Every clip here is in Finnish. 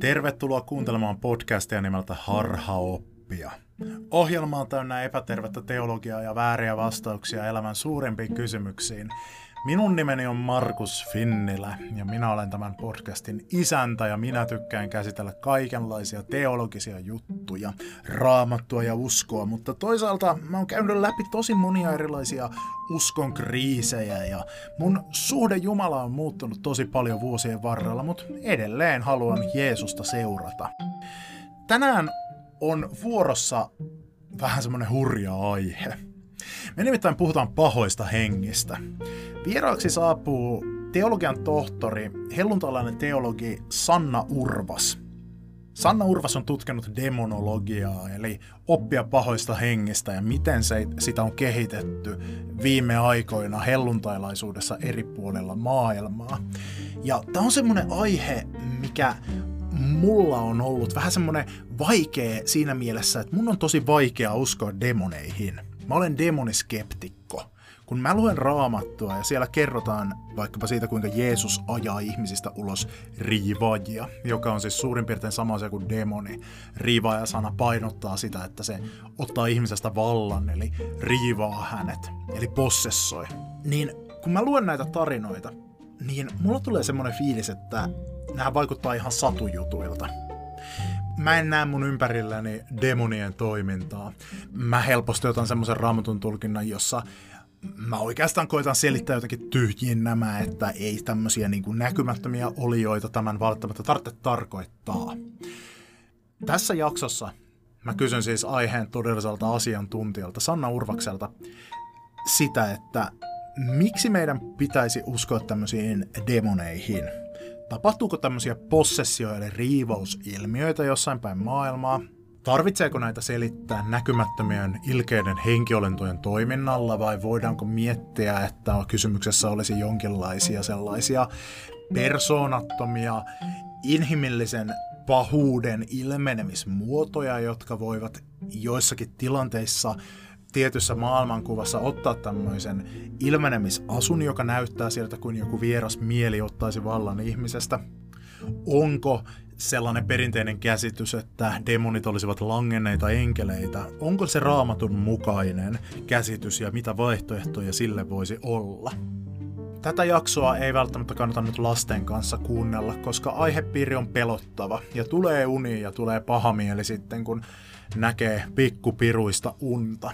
Tervetuloa kuuntelemaan podcastia nimeltä Harhaoppia. Ohjelma on täynnä epätervettä teologiaa ja vääriä vastauksia elämän suurimpiin kysymyksiin. Minun nimeni on Markus Finnilä ja minä olen tämän podcastin isäntä ja minä tykkään käsitellä kaikenlaisia teologisia juttuja, raamattua ja uskoa, mutta toisaalta mä oon käynyt läpi tosi monia erilaisia uskon kriisejä ja mun suhde Jumala on muuttunut tosi paljon vuosien varrella, mutta edelleen haluan Jeesusta seurata. Tänään on vuorossa vähän semmonen hurja aihe. Me nimittäin puhutaan pahoista hengistä. Vieraaksi saapuu teologian tohtori, helluntalainen teologi Sanna Urvas. Sanna Urvas on tutkinut demonologiaa, eli oppia pahoista hengistä ja miten se, sitä on kehitetty viime aikoina helluntailaisuudessa eri puolilla maailmaa. Ja tämä on semmoinen aihe, mikä mulla on ollut vähän semmoinen vaikea siinä mielessä, että mun on tosi vaikea uskoa demoneihin. Mä olen demoniskeptikko. Kun mä luen raamattua ja siellä kerrotaan vaikkapa siitä, kuinka Jeesus ajaa ihmisistä ulos riivaajia, joka on siis suurin piirtein sama asia kuin demoni. Riivaaja-sana painottaa sitä, että se ottaa ihmisestä vallan, eli riivaa hänet, eli possessoi. Niin kun mä luen näitä tarinoita, niin mulla tulee semmoinen fiilis, että nämä vaikuttaa ihan satujutuilta mä en näe mun ympärilläni demonien toimintaa. Mä helposti otan semmoisen raamatun tulkinnan, jossa mä oikeastaan koitan selittää jotenkin tyhjiin nämä, että ei tämmöisiä niin näkymättömiä olioita tämän välttämättä tarvitse tarkoittaa. Tässä jaksossa mä kysyn siis aiheen todelliselta asiantuntijalta Sanna Urvakselta sitä, että miksi meidän pitäisi uskoa tämmöisiin demoneihin – Tapahtuuko tämmöisiä possessio- eli riivousilmiöitä jossain päin maailmaa? Tarvitseeko näitä selittää näkymättömien ilkeiden henkiolentojen toiminnalla vai voidaanko miettiä, että kysymyksessä olisi jonkinlaisia sellaisia persoonattomia, inhimillisen pahuuden ilmenemismuotoja, jotka voivat joissakin tilanteissa tietyssä maailmankuvassa ottaa tämmöisen ilmenemisasun, joka näyttää sieltä kuin joku vieras mieli ottaisi vallan ihmisestä. Onko sellainen perinteinen käsitys, että demonit olisivat langenneita enkeleitä, onko se raamatun mukainen käsitys ja mitä vaihtoehtoja sille voisi olla? Tätä jaksoa ei välttämättä kannata nyt lasten kanssa kuunnella, koska aihepiiri on pelottava ja tulee uni ja tulee paha mieli sitten, kun näkee pikkupiruista unta.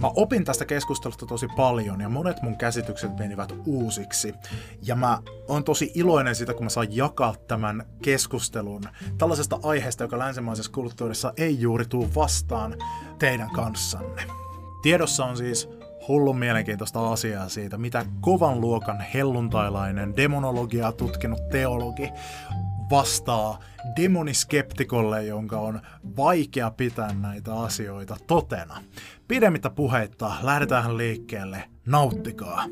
Mä opin tästä keskustelusta tosi paljon ja monet mun käsitykset menivät uusiksi. Ja mä oon tosi iloinen siitä, kun mä saan jakaa tämän keskustelun tällaisesta aiheesta, joka länsimaisessa kulttuurissa ei juuri tuu vastaan teidän kanssanne. Tiedossa on siis hullun mielenkiintoista asiaa siitä, mitä kovan luokan helluntailainen demonologiaa tutkinut teologi vastaa demoniskeptikolle, jonka on vaikea pitää näitä asioita totena. Pidemmittä puheitta, lähdetään liikkeelle. Nauttikaa!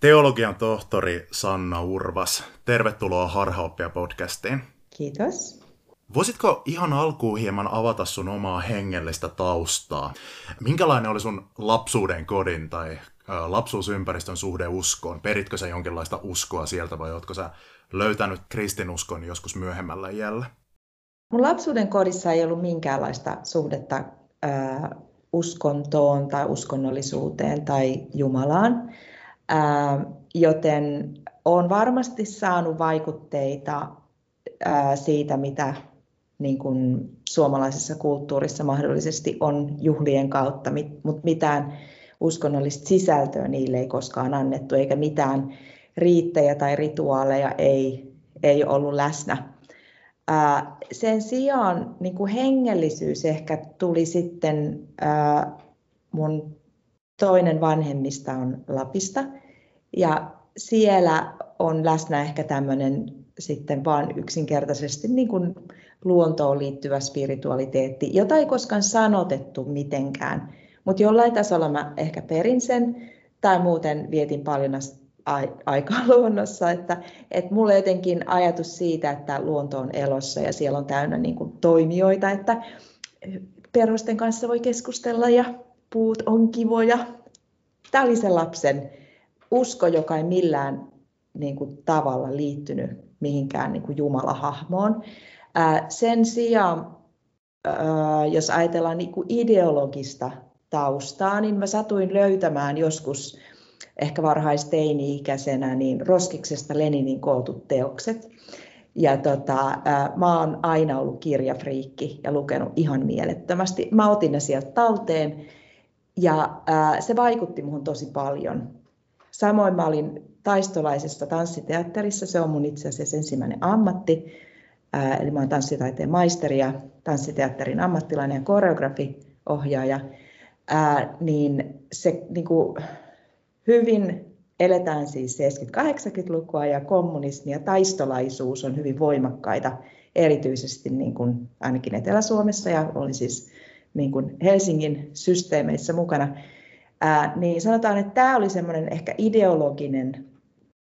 Teologian tohtori Sanna Urvas, tervetuloa Harhaoppia podcastiin. Kiitos. Voisitko ihan alkuun hieman avata sun omaa hengellistä taustaa? Minkälainen oli sun lapsuuden kodin tai lapsuusympäristön suhde uskoon? Peritkö sä jonkinlaista uskoa sieltä vai ootko sä löytänyt kristinuskon joskus myöhemmällä iällä? Mun lapsuuden kodissa ei ollut minkäänlaista suhdetta äh, uskontoon tai uskonnollisuuteen tai Jumalaan, äh, joten olen varmasti saanut vaikutteita äh, siitä, mitä niin kuin suomalaisessa kulttuurissa mahdollisesti on juhlien kautta, mutta mitään uskonnollista sisältöä niille ei koskaan annettu, eikä mitään riittejä tai rituaaleja ei, ei ollut läsnä. Ää, sen sijaan niin kuin hengellisyys ehkä tuli sitten, ää, mun toinen vanhemmista on Lapista, ja siellä on läsnä ehkä tämmöinen sitten vaan yksinkertaisesti niin kuin luontoon liittyvä spiritualiteetti, jota ei koskaan sanotettu mitenkään. Mutta jollain tasolla mä ehkä perin sen tai muuten vietin paljon aikaa luonnossa, että, että mulle jotenkin ajatus siitä, että luonto on elossa ja siellä on täynnä niin kuin toimijoita, että perhosten kanssa voi keskustella ja puut on kivoja. Tämä oli se lapsen usko, joka ei millään niin kuin, tavalla liittynyt mihinkään niin kuin Jumalahahmoon. Ää, sen sijaan, ää, jos ajatellaan niin kuin ideologista taustaa, niin mä satuin löytämään joskus ehkä varhaisteini-ikäisenä niin Roskiksesta Leninin kootut teokset. Ja tota, mä oon aina ollut kirjafriikki ja lukenut ihan mielettömästi. Mä otin ne sieltä talteen ja se vaikutti muhun tosi paljon. Samoin mä olin taistolaisessa tanssiteatterissa, se on mun itse asiassa ensimmäinen ammatti. Eli mä oon tanssitaiteen maisteri ja tanssiteatterin ammattilainen ja koreografi, ohjaaja. Ää, niin se niin kuin, hyvin eletään siis 70-80-lukua ja kommunismi ja taistolaisuus on hyvin voimakkaita, erityisesti niin kuin ainakin Etelä-Suomessa ja oli siis niin kuin Helsingin systeemeissä mukana. Ää, niin sanotaan, että tämä oli semmoinen ehkä ideologinen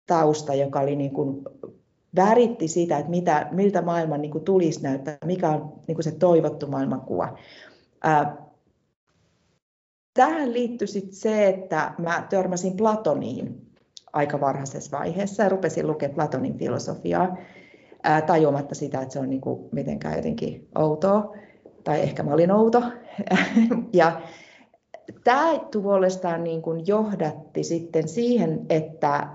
tausta, joka oli niin kuin väritti sitä, että mitä, miltä maailman niin kuin tulisi näyttää, mikä on niin kuin se toivottu maailmankuva. Ää, tähän liittyi sit se, että mä törmäsin Platoniin aika varhaisessa vaiheessa ja rupesin lukemaan Platonin filosofiaa ää, tajuamatta sitä, että se on niin kuin mitenkään jotenkin outoa, tai ehkä mä olin outo. ja tämä puolestaan niin kuin johdatti sitten siihen, että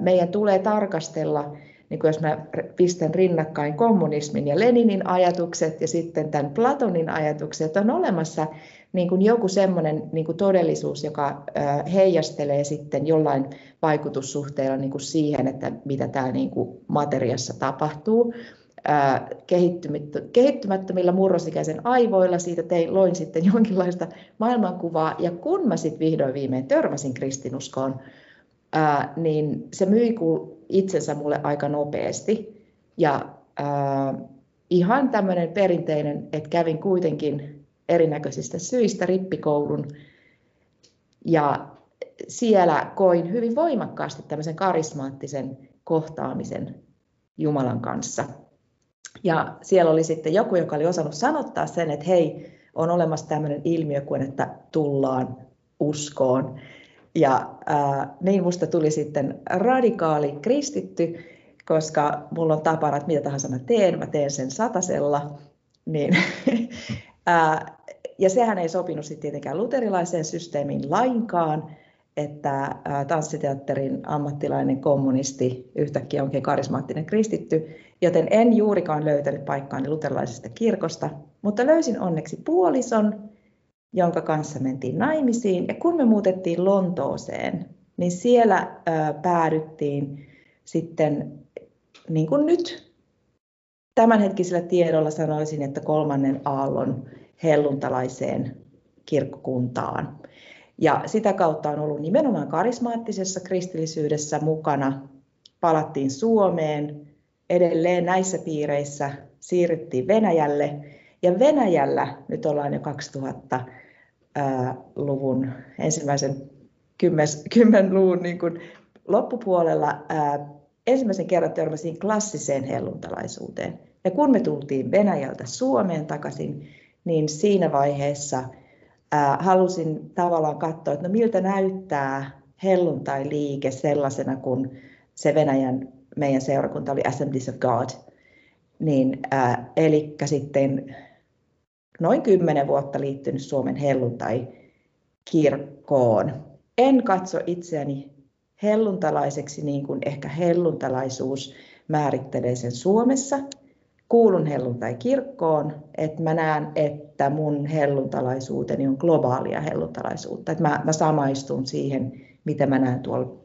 meidän tulee tarkastella, niin kuin jos mä pistän rinnakkain kommunismin ja Leninin ajatukset ja sitten tämän Platonin ajatukset, on olemassa niin kuin joku semmoinen niin kuin todellisuus, joka heijastelee sitten jollain vaikutussuhteella niin kuin siihen, että mitä täällä niin kuin materiassa tapahtuu kehittymättömillä murrosikäisen aivoilla. Siitä tein, loin sitten jonkinlaista maailmankuvaa. Ja kun mä sitten vihdoin viimein törmäsin kristinuskoon, niin se myi itsensä mulle aika nopeasti. Ja ihan tämmöinen perinteinen, että kävin kuitenkin erinäköisistä syistä rippikoulun. Ja siellä koin hyvin voimakkaasti tämmöisen karismaattisen kohtaamisen Jumalan kanssa – ja siellä oli sitten joku, joka oli osannut sanottaa sen, että hei, on olemassa tämmöinen ilmiö kuin, että tullaan uskoon. Ja ää, niin musta tuli sitten radikaali kristitty, koska mulla on tapana, että mitä tahansa mä teen, mä teen sen satasella. Niin, ää, ja sehän ei sopinut sitten tietenkään luterilaiseen systeemiin lainkaan, että tanssiteatterin ammattilainen kommunisti yhtäkkiä onkin karismaattinen kristitty, joten en juurikaan löytänyt paikkaani luterilaisesta kirkosta, mutta löysin onneksi puolison, jonka kanssa mentiin naimisiin. Ja kun me muutettiin Lontooseen, niin siellä päädyttiin sitten, niin kuin nyt tämänhetkisellä tiedolla sanoisin, että kolmannen aallon helluntalaiseen kirkkokuntaan. Ja sitä kautta on ollut nimenomaan karismaattisessa kristillisyydessä mukana. Palattiin Suomeen, edelleen näissä piireissä siirryttiin Venäjälle. Ja Venäjällä, nyt ollaan jo 2000-luvun ensimmäisen 10-luvun niin kuin loppupuolella, ensimmäisen kerran törmäsin klassiseen helluntalaisuuteen. Ja kun me tultiin Venäjältä Suomeen takaisin, niin siinä vaiheessa – halusin tavallaan katsoa, että no miltä näyttää helluntai-liike sellaisena, kun se Venäjän meidän seurakunta oli Assemblies of God. Niin, ää, eli sitten noin kymmenen vuotta liittynyt Suomen helluntai-kirkkoon. En katso itseäni helluntalaiseksi niin kuin ehkä helluntalaisuus määrittelee sen Suomessa, kuulun helluntai-kirkkoon, että mä näen, että mun helluntalaisuuteni on globaalia helluntalaisuutta. Että mä, mä samaistun siihen, mitä mä näen tuolla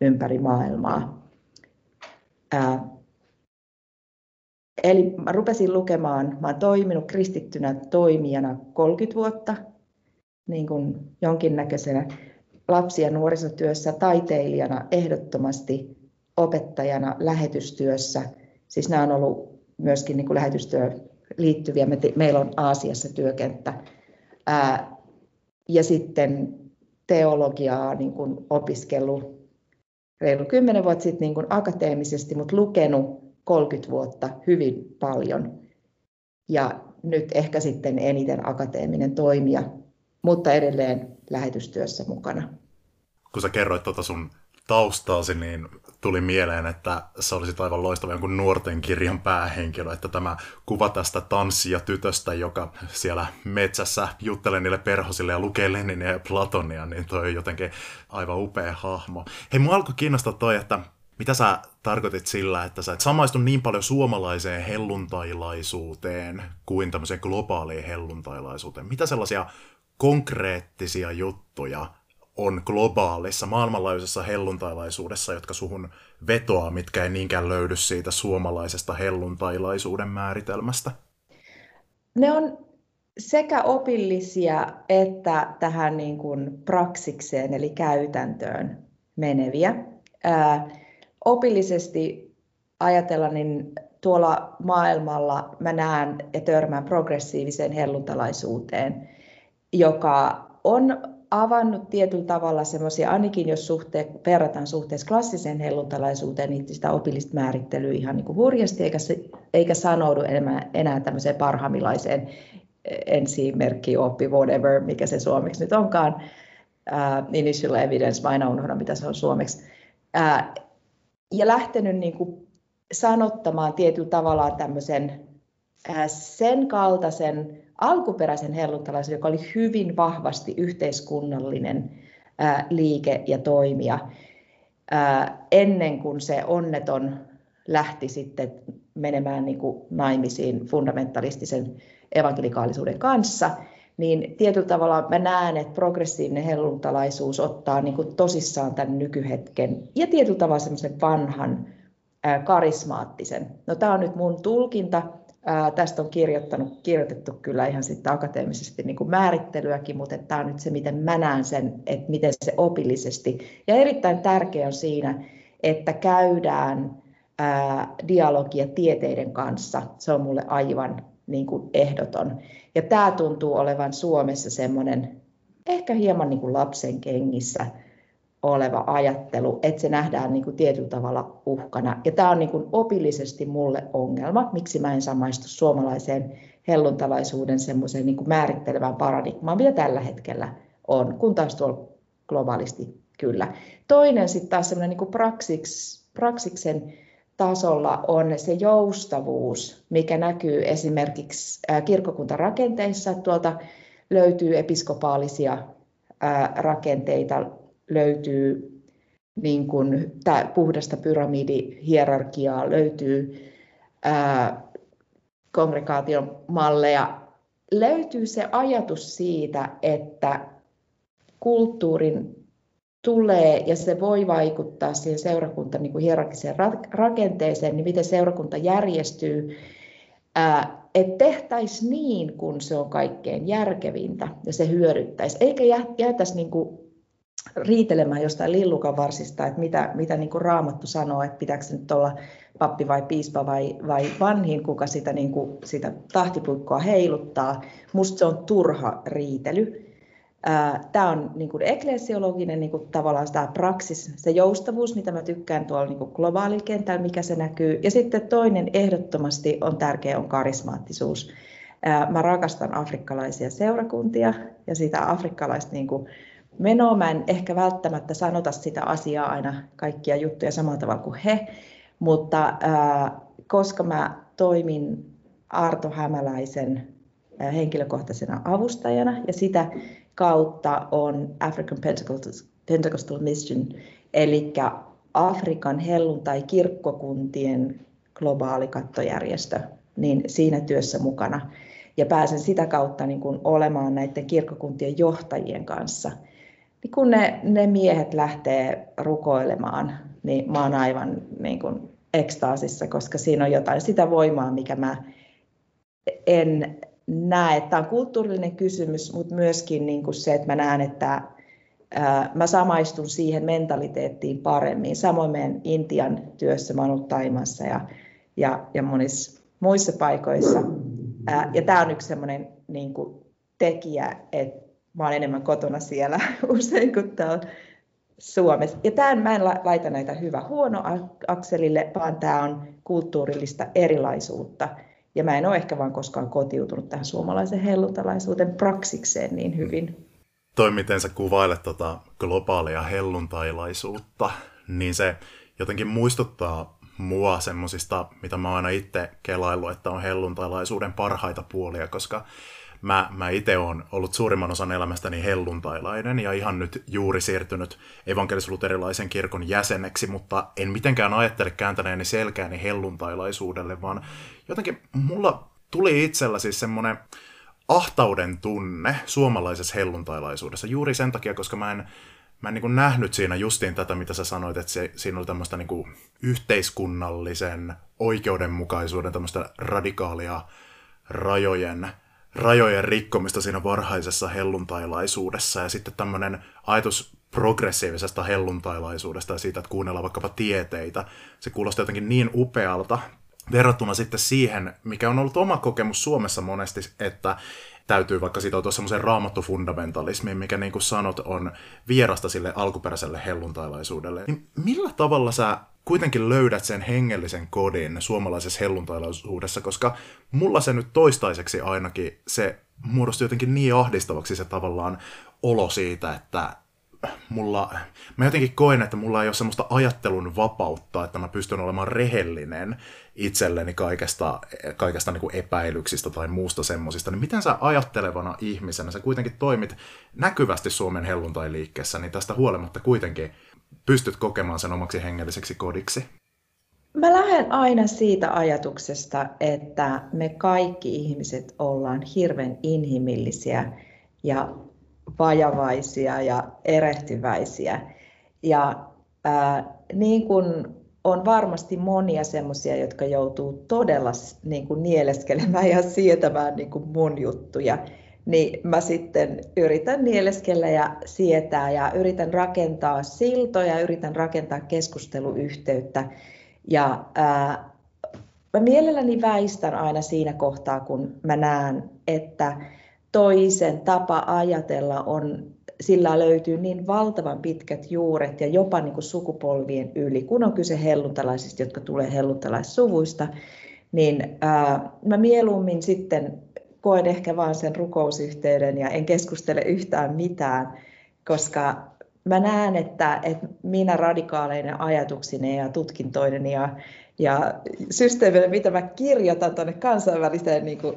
ympäri maailmaa. Ää, eli mä rupesin lukemaan, mä oon toiminut kristittynä toimijana 30 vuotta, niin kuin jonkinnäköisenä lapsi- ja nuorisotyössä, taiteilijana ehdottomasti, opettajana, lähetystyössä. Siis nämä on ollut myöskin niin kuin lähetystyö liittyviä. Me te, meillä on Aasiassa työkenttä. Ää, ja sitten teologiaa niin kuin opiskellut reilu 10 vuotta sitten niin kuin akateemisesti, mutta lukenut 30 vuotta hyvin paljon. Ja nyt ehkä sitten eniten akateeminen toimija, mutta edelleen lähetystyössä mukana. Kun sä kerroit tuota sun taustaasi, niin tuli mieleen, että se olisi aivan loistava jonkun nuorten kirjan päähenkilö, että tämä kuva tästä tanssia tytöstä, joka siellä metsässä juttelee niille perhosille ja lukee Leninia ja Platonia, niin toi on jotenkin aivan upea hahmo. Hei, mua alkoi kiinnostaa toi, että mitä sä tarkoitit sillä, että sä et samaistu niin paljon suomalaiseen helluntailaisuuteen kuin tämmöiseen globaaliin helluntailaisuuteen? Mitä sellaisia konkreettisia juttuja on globaalissa, maailmanlaajuisessa helluntailaisuudessa, jotka suhun vetoaa, mitkä ei niinkään löydy siitä suomalaisesta helluntailaisuuden määritelmästä? Ne on sekä opillisia että tähän niin kuin praksikseen eli käytäntöön meneviä. Ää, opillisesti ajatella, niin tuolla maailmalla mä näen ja törmään progressiiviseen helluntalaisuuteen, joka on avannut tietyllä tavalla semmoisia, ainakin jos suhte, verrataan suhteessa klassiseen helluntalaisuuteen, niin sitä opillista määrittelyä ihan niin kuin hurjasti, eikä, se, eikä sanoudu enää, enää tämmöiseen parhamilaiseen ensimerkki oppi, whatever, mikä se suomeksi nyt onkaan, uh, initial evidence, mä aina unohdan, mitä se on suomeksi, uh, ja lähtenyt niin kuin sanottamaan tietyllä tavalla tämmöisen uh, sen kaltaisen alkuperäisen helluntalaisen, joka oli hyvin vahvasti yhteiskunnallinen ää, liike ja toimija, ää, ennen kuin se onneton lähti sitten menemään niin kuin naimisiin fundamentalistisen evankelikaalisuuden kanssa, niin tietyllä tavalla mä näen, että progressiivinen helluntalaisuus ottaa niin kuin tosissaan tämän nykyhetken ja tietyllä tavalla semmoisen vanhan karismaattisen. No tämä on nyt mun tulkinta, Ää, tästä on kirjoittanut, kirjoitettu kyllä ihan sitten akateemisesti niin kuin määrittelyäkin, mutta tämä on nyt se, miten mä näen sen, että miten se opillisesti. Ja erittäin tärkeä on siinä, että käydään ää, dialogia tieteiden kanssa. Se on mulle aivan niin kuin ehdoton. Ja tämä tuntuu olevan Suomessa semmoinen ehkä hieman niin kuin lapsen kengissä oleva ajattelu, että se nähdään niin kuin tietyllä tavalla uhkana. Ja tämä on niin kuin opillisesti mulle ongelma, miksi mä en samaistu suomalaiseen helluntalaisuuden semmoiseen niin määrittelevään paradigmaan, mitä tällä hetkellä on, kun taas tuolla globaalisti kyllä. Toinen sitten taas semmoinen niin praksiks, praksiksen tasolla on se joustavuus, mikä näkyy esimerkiksi kirkkokuntarakenteissa. Tuolta löytyy episkopaalisia rakenteita, löytyy niin kuin, tää puhdasta pyramidihierarkiaa, löytyy ää, kongregaation malleja, löytyy se ajatus siitä, että kulttuurin tulee ja se voi vaikuttaa siihen seurakunta niin kuin hierarkiseen rakenteeseen, niin miten seurakunta järjestyy, että tehtäisiin niin, kun se on kaikkein järkevintä ja se hyödyttäisi, eikä jäätäisi niin kuin riitelemään jostain lillukan varsista, että mitä, mitä niin kuin raamattu sanoo, että pitääkö se nyt olla pappi vai piispa vai, vai vanhin, kuka sitä, niin kuin, sitä tahtipuikkoa heiluttaa. Musta se on turha riitely. Tämä on niin kuin eklesiologinen niin kuin tavallaan tämä praksis, se joustavuus, mitä mä tykkään tuolla niin kuin globaalilla kentällä, mikä se näkyy. Ja sitten toinen ehdottomasti on tärkeä, on karismaattisuus. Mä rakastan afrikkalaisia seurakuntia ja sitä afrikkalaista niin kuin menoa. Mä en ehkä välttämättä sanota sitä asiaa aina kaikkia juttuja samalla tavalla kuin he, mutta ää, koska mä toimin Arto Hämäläisen henkilökohtaisena avustajana ja sitä kautta on African Pentecostal, Mission, eli Afrikan helluntai kirkkokuntien globaali kattojärjestö, niin siinä työssä mukana. Ja pääsen sitä kautta niin kuin olemaan näiden kirkkokuntien johtajien kanssa – niin kun ne, ne miehet lähtee rukoilemaan, niin mä oon aivan niin kuin ekstaasissa, koska siinä on jotain sitä voimaa, mikä mä en näe. Tämä on kulttuurillinen kysymys, mutta myöskin niin kuin se, että mä näen, että ää, mä samaistun siihen mentaliteettiin paremmin. Samoin meidän Intian työssä, mä oon ollut Taimassa ja, ja, ja monissa muissa paikoissa. Ää, ja tämä on yksi sellainen niin kuin tekijä, että mä oon enemmän kotona siellä usein kuin täällä Suomessa. Ja tämän mä en laita näitä hyvä-huono akselille, vaan tämä on kulttuurillista erilaisuutta. Ja mä en ole ehkä vaan koskaan kotiutunut tähän suomalaisen helluntalaisuuden praksikseen niin hyvin. Toi, miten sä kuvailet tota globaalia helluntailaisuutta, niin se jotenkin muistuttaa mua semmosista, mitä mä oon aina itse kelaillut, että on helluntailaisuuden parhaita puolia, koska mä, mä itse oon ollut suurimman osan elämästäni helluntailainen ja ihan nyt juuri siirtynyt evankelis-luterilaisen kirkon jäseneksi, mutta en mitenkään ajattele kääntäneeni selkääni helluntailaisuudelle, vaan jotenkin mulla tuli itsellä siis semmoinen ahtauden tunne suomalaisessa helluntailaisuudessa juuri sen takia, koska mä en, mä en niin nähnyt siinä justiin tätä, mitä sä sanoit, että se, siinä oli tämmöistä niin yhteiskunnallisen oikeudenmukaisuuden tämmöistä radikaalia rajojen rajojen rikkomista siinä varhaisessa helluntailaisuudessa ja sitten tämmöinen ajatus progressiivisesta helluntailaisuudesta ja siitä, että kuunnellaan vaikkapa tieteitä, se kuulostaa jotenkin niin upealta verrattuna sitten siihen, mikä on ollut oma kokemus Suomessa monesti, että täytyy vaikka sitoutua semmoiseen raamattofundamentalismiin, mikä niin kuin sanot on vierasta sille alkuperäiselle helluntailaisuudelle. Niin millä tavalla sä kuitenkin löydät sen hengellisen kodin suomalaisessa helluntailaisuudessa, koska mulla se nyt toistaiseksi ainakin se muodostui jotenkin niin ahdistavaksi se tavallaan olo siitä, että mulla, mä jotenkin koen, että mulla ei ole semmoista ajattelun vapautta, että mä pystyn olemaan rehellinen itselleni kaikesta, kaikesta niin kuin epäilyksistä tai muusta semmoisista. Niin miten sä ajattelevana ihmisenä, sä kuitenkin toimit näkyvästi Suomen helluntai-liikkeessä, niin tästä huolimatta kuitenkin pystyt kokemaan sen omaksi hengelliseksi kodiksi? Mä lähden aina siitä ajatuksesta, että me kaikki ihmiset ollaan hirveän inhimillisiä ja vajavaisia ja erehtyväisiä. Ja ää, niin kuin on varmasti monia semmoisia, jotka joutuu todella niin kuin nieleskelemään ja sietämään niin kuin mun juttuja, niin mä sitten yritän nieleskellä ja sietää ja yritän rakentaa siltoja, yritän rakentaa keskusteluyhteyttä. Ja ää, mä mielelläni väistän aina siinä kohtaa, kun mä näen, että toisen tapa ajatella on, sillä löytyy niin valtavan pitkät juuret ja jopa niin kuin sukupolvien yli, kun on kyse helluntalaisista, jotka tulee helluntalaissuvuista, niin ää, mä mieluummin sitten koen ehkä vain sen rukousyhteyden ja en keskustele yhtään mitään, koska mä näen, että, että minä radikaaleinen ajatuksine ja tutkintoinen ja, ja systeemille, mitä mä kirjoitan tuonne kansainväliseen niin kuin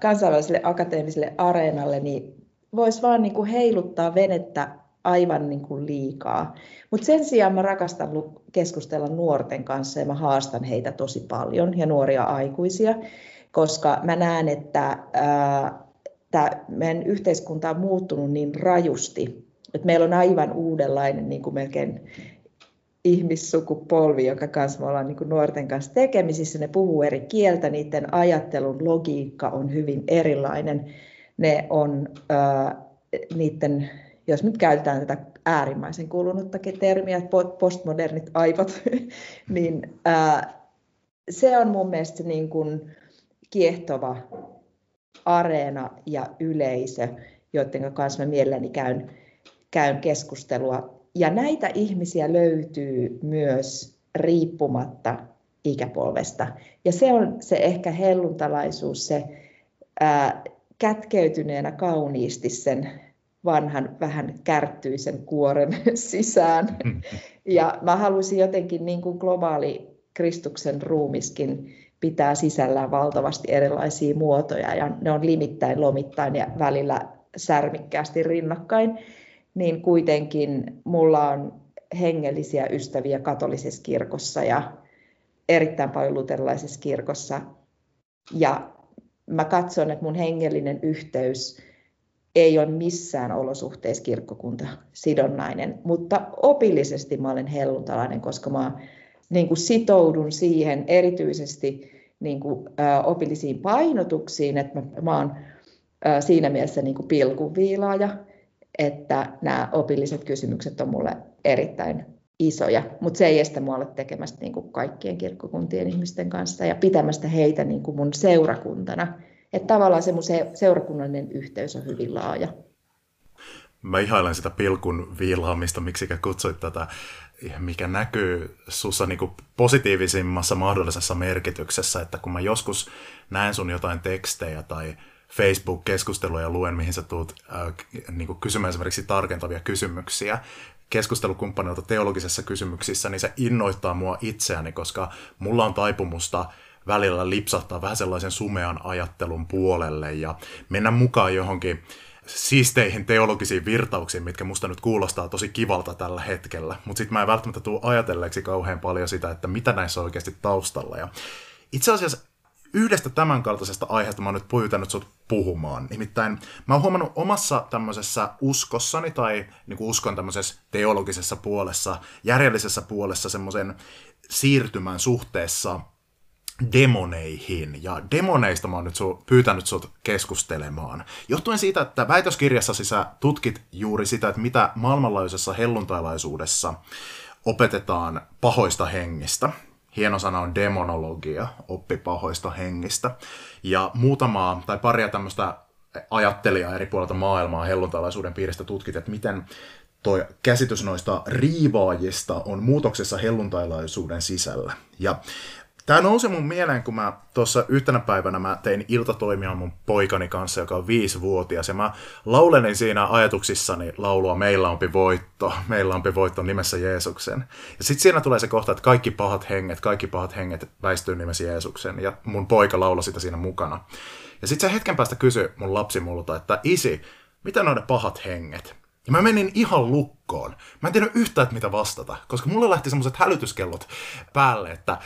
kansainväliselle akateemiselle areenalle, niin voisi vaan niin kuin heiluttaa venettä aivan niin kuin liikaa. Mutta sen sijaan mä rakastan keskustella nuorten kanssa ja mä haastan heitä tosi paljon ja nuoria aikuisia, koska mä näen, että tämä meidän yhteiskunta on muuttunut niin rajusti, että meillä on aivan uudenlainen niin kuin melkein ihmissukupolvi, joka kanssa me ollaan niin nuorten kanssa tekemisissä. Ne puhuu eri kieltä, niiden ajattelun logiikka on hyvin erilainen. Ne on äh, niiden, jos nyt käytetään tätä äärimmäisen kulunutta termiä, postmodernit aivot, niin äh, se on mun mielestä niin kuin kiehtova areena ja yleisö, joiden kanssa mä mielelläni käyn, käyn keskustelua ja näitä ihmisiä löytyy myös riippumatta ikäpolvesta. Ja se on se ehkä helluntalaisuus, se ää, kätkeytyneenä kauniisti sen vanhan vähän kärttyisen kuoren sisään. Ja mä haluaisin jotenkin niin kuin globaali Kristuksen ruumiskin pitää sisällään valtavasti erilaisia muotoja ja ne on limittäin, lomittain ja välillä särmikkäästi rinnakkain niin kuitenkin mulla on hengellisiä ystäviä katolisessa kirkossa ja erittäin paljon luterilaisessa kirkossa. Ja mä katson, että mun hengellinen yhteys ei ole missään olosuhteissa kirkkokunta sidonnainen, mutta opillisesti mä olen helluntalainen, koska mä niin kuin sitoudun siihen erityisesti niin kuin, ä, opillisiin painotuksiin, että mä, mä oon ä, siinä mielessä niin kuin pilkunviilaaja että nämä opilliset kysymykset on mulle erittäin isoja, mutta se ei estä mua olla tekemästä niin kuin kaikkien kirkkokuntien ihmisten kanssa ja pitämästä heitä niin kuin mun seurakuntana. Että tavallaan se mun seurakunnallinen yhteys on hyvin laaja. Mä ihailen sitä pilkun viilaamista, miksi kutsuit tätä, mikä näkyy sussa niin kuin positiivisimmassa mahdollisessa merkityksessä, että kun mä joskus näen sun jotain tekstejä tai Facebook-keskusteluja luen, mihin sä tulet äh, niin kysymään esimerkiksi tarkentavia kysymyksiä, keskustelukumppanilta teologisessa kysymyksissä, niin se innoittaa mua itseäni, koska mulla on taipumusta välillä lipsahtaa vähän sellaisen sumean ajattelun puolelle ja mennä mukaan johonkin siisteihin teologisiin virtauksiin, mitkä musta nyt kuulostaa tosi kivalta tällä hetkellä. Mutta sitten mä en välttämättä tule ajatelleeksi kauhean paljon sitä, että mitä näissä on oikeasti taustalla. Ja itse asiassa yhdestä tämänkaltaisesta aiheesta mä oon nyt pyytänyt sut puhumaan. Nimittäin mä oon huomannut omassa tämmöisessä uskossani tai niin kuin uskon tämmöisessä teologisessa puolessa, järjellisessä puolessa semmoisen siirtymän suhteessa demoneihin. Ja demoneista mä oon nyt su- pyytänyt sut keskustelemaan. Johtuen siitä, että väitöskirjassasi sä tutkit juuri sitä, että mitä maailmanlaajuisessa helluntailaisuudessa opetetaan pahoista hengistä. Hieno sana on demonologia, oppi pahoista hengistä. Ja muutamaa tai paria tämmöistä ajattelijaa eri puolilta maailmaa helluntalaisuuden piiristä tutkit, että miten toi käsitys noista riivaajista on muutoksessa helluntailaisuuden sisällä. Ja Tämä nousi mun mieleen, kun mä tuossa yhtenä päivänä mä tein iltatoimia mun poikani kanssa, joka on viisivuotias, ja mä laulenin siinä ajatuksissani laulua Meillä onpi voitto, Meillä onpi voitto nimessä Jeesuksen. Ja sitten siinä tulee se kohta, että kaikki pahat henget, kaikki pahat henget väistyy nimessä Jeesuksen, ja mun poika lauloi sitä siinä mukana. Ja sitten se hetken päästä kysyi mun lapsi multa, että isi, mitä ne pahat henget? Ja mä menin ihan lukkoon. Mä en tiedä yhtään, että mitä vastata, koska mulle lähti semmoiset hälytyskellot päälle, että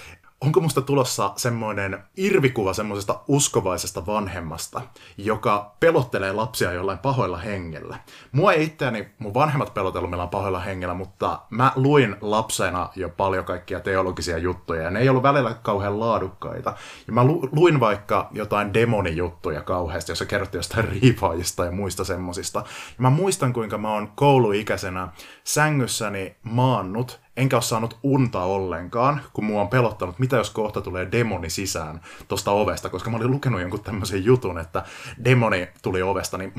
onko musta tulossa semmoinen irvikuva semmoisesta uskovaisesta vanhemmasta, joka pelottelee lapsia jollain pahoilla hengellä. Mua ei itseäni mun vanhemmat pelotellut millään pahoilla hengellä, mutta mä luin lapsena jo paljon kaikkia teologisia juttuja, ja ne ei ollut välillä kauhean laadukkaita. Ja mä lu- luin vaikka jotain demonijuttuja kauheasti, jossa kerrottiin jostain riipaajista ja muista semmosista. Ja mä muistan, kuinka mä oon kouluikäisenä sängyssäni maannut enkä ole saanut unta ollenkaan, kun mua on pelottanut, mitä jos kohta tulee demoni sisään tuosta ovesta, koska mä olin lukenut jonkun tämmöisen jutun, että demoni tuli ovesta, niin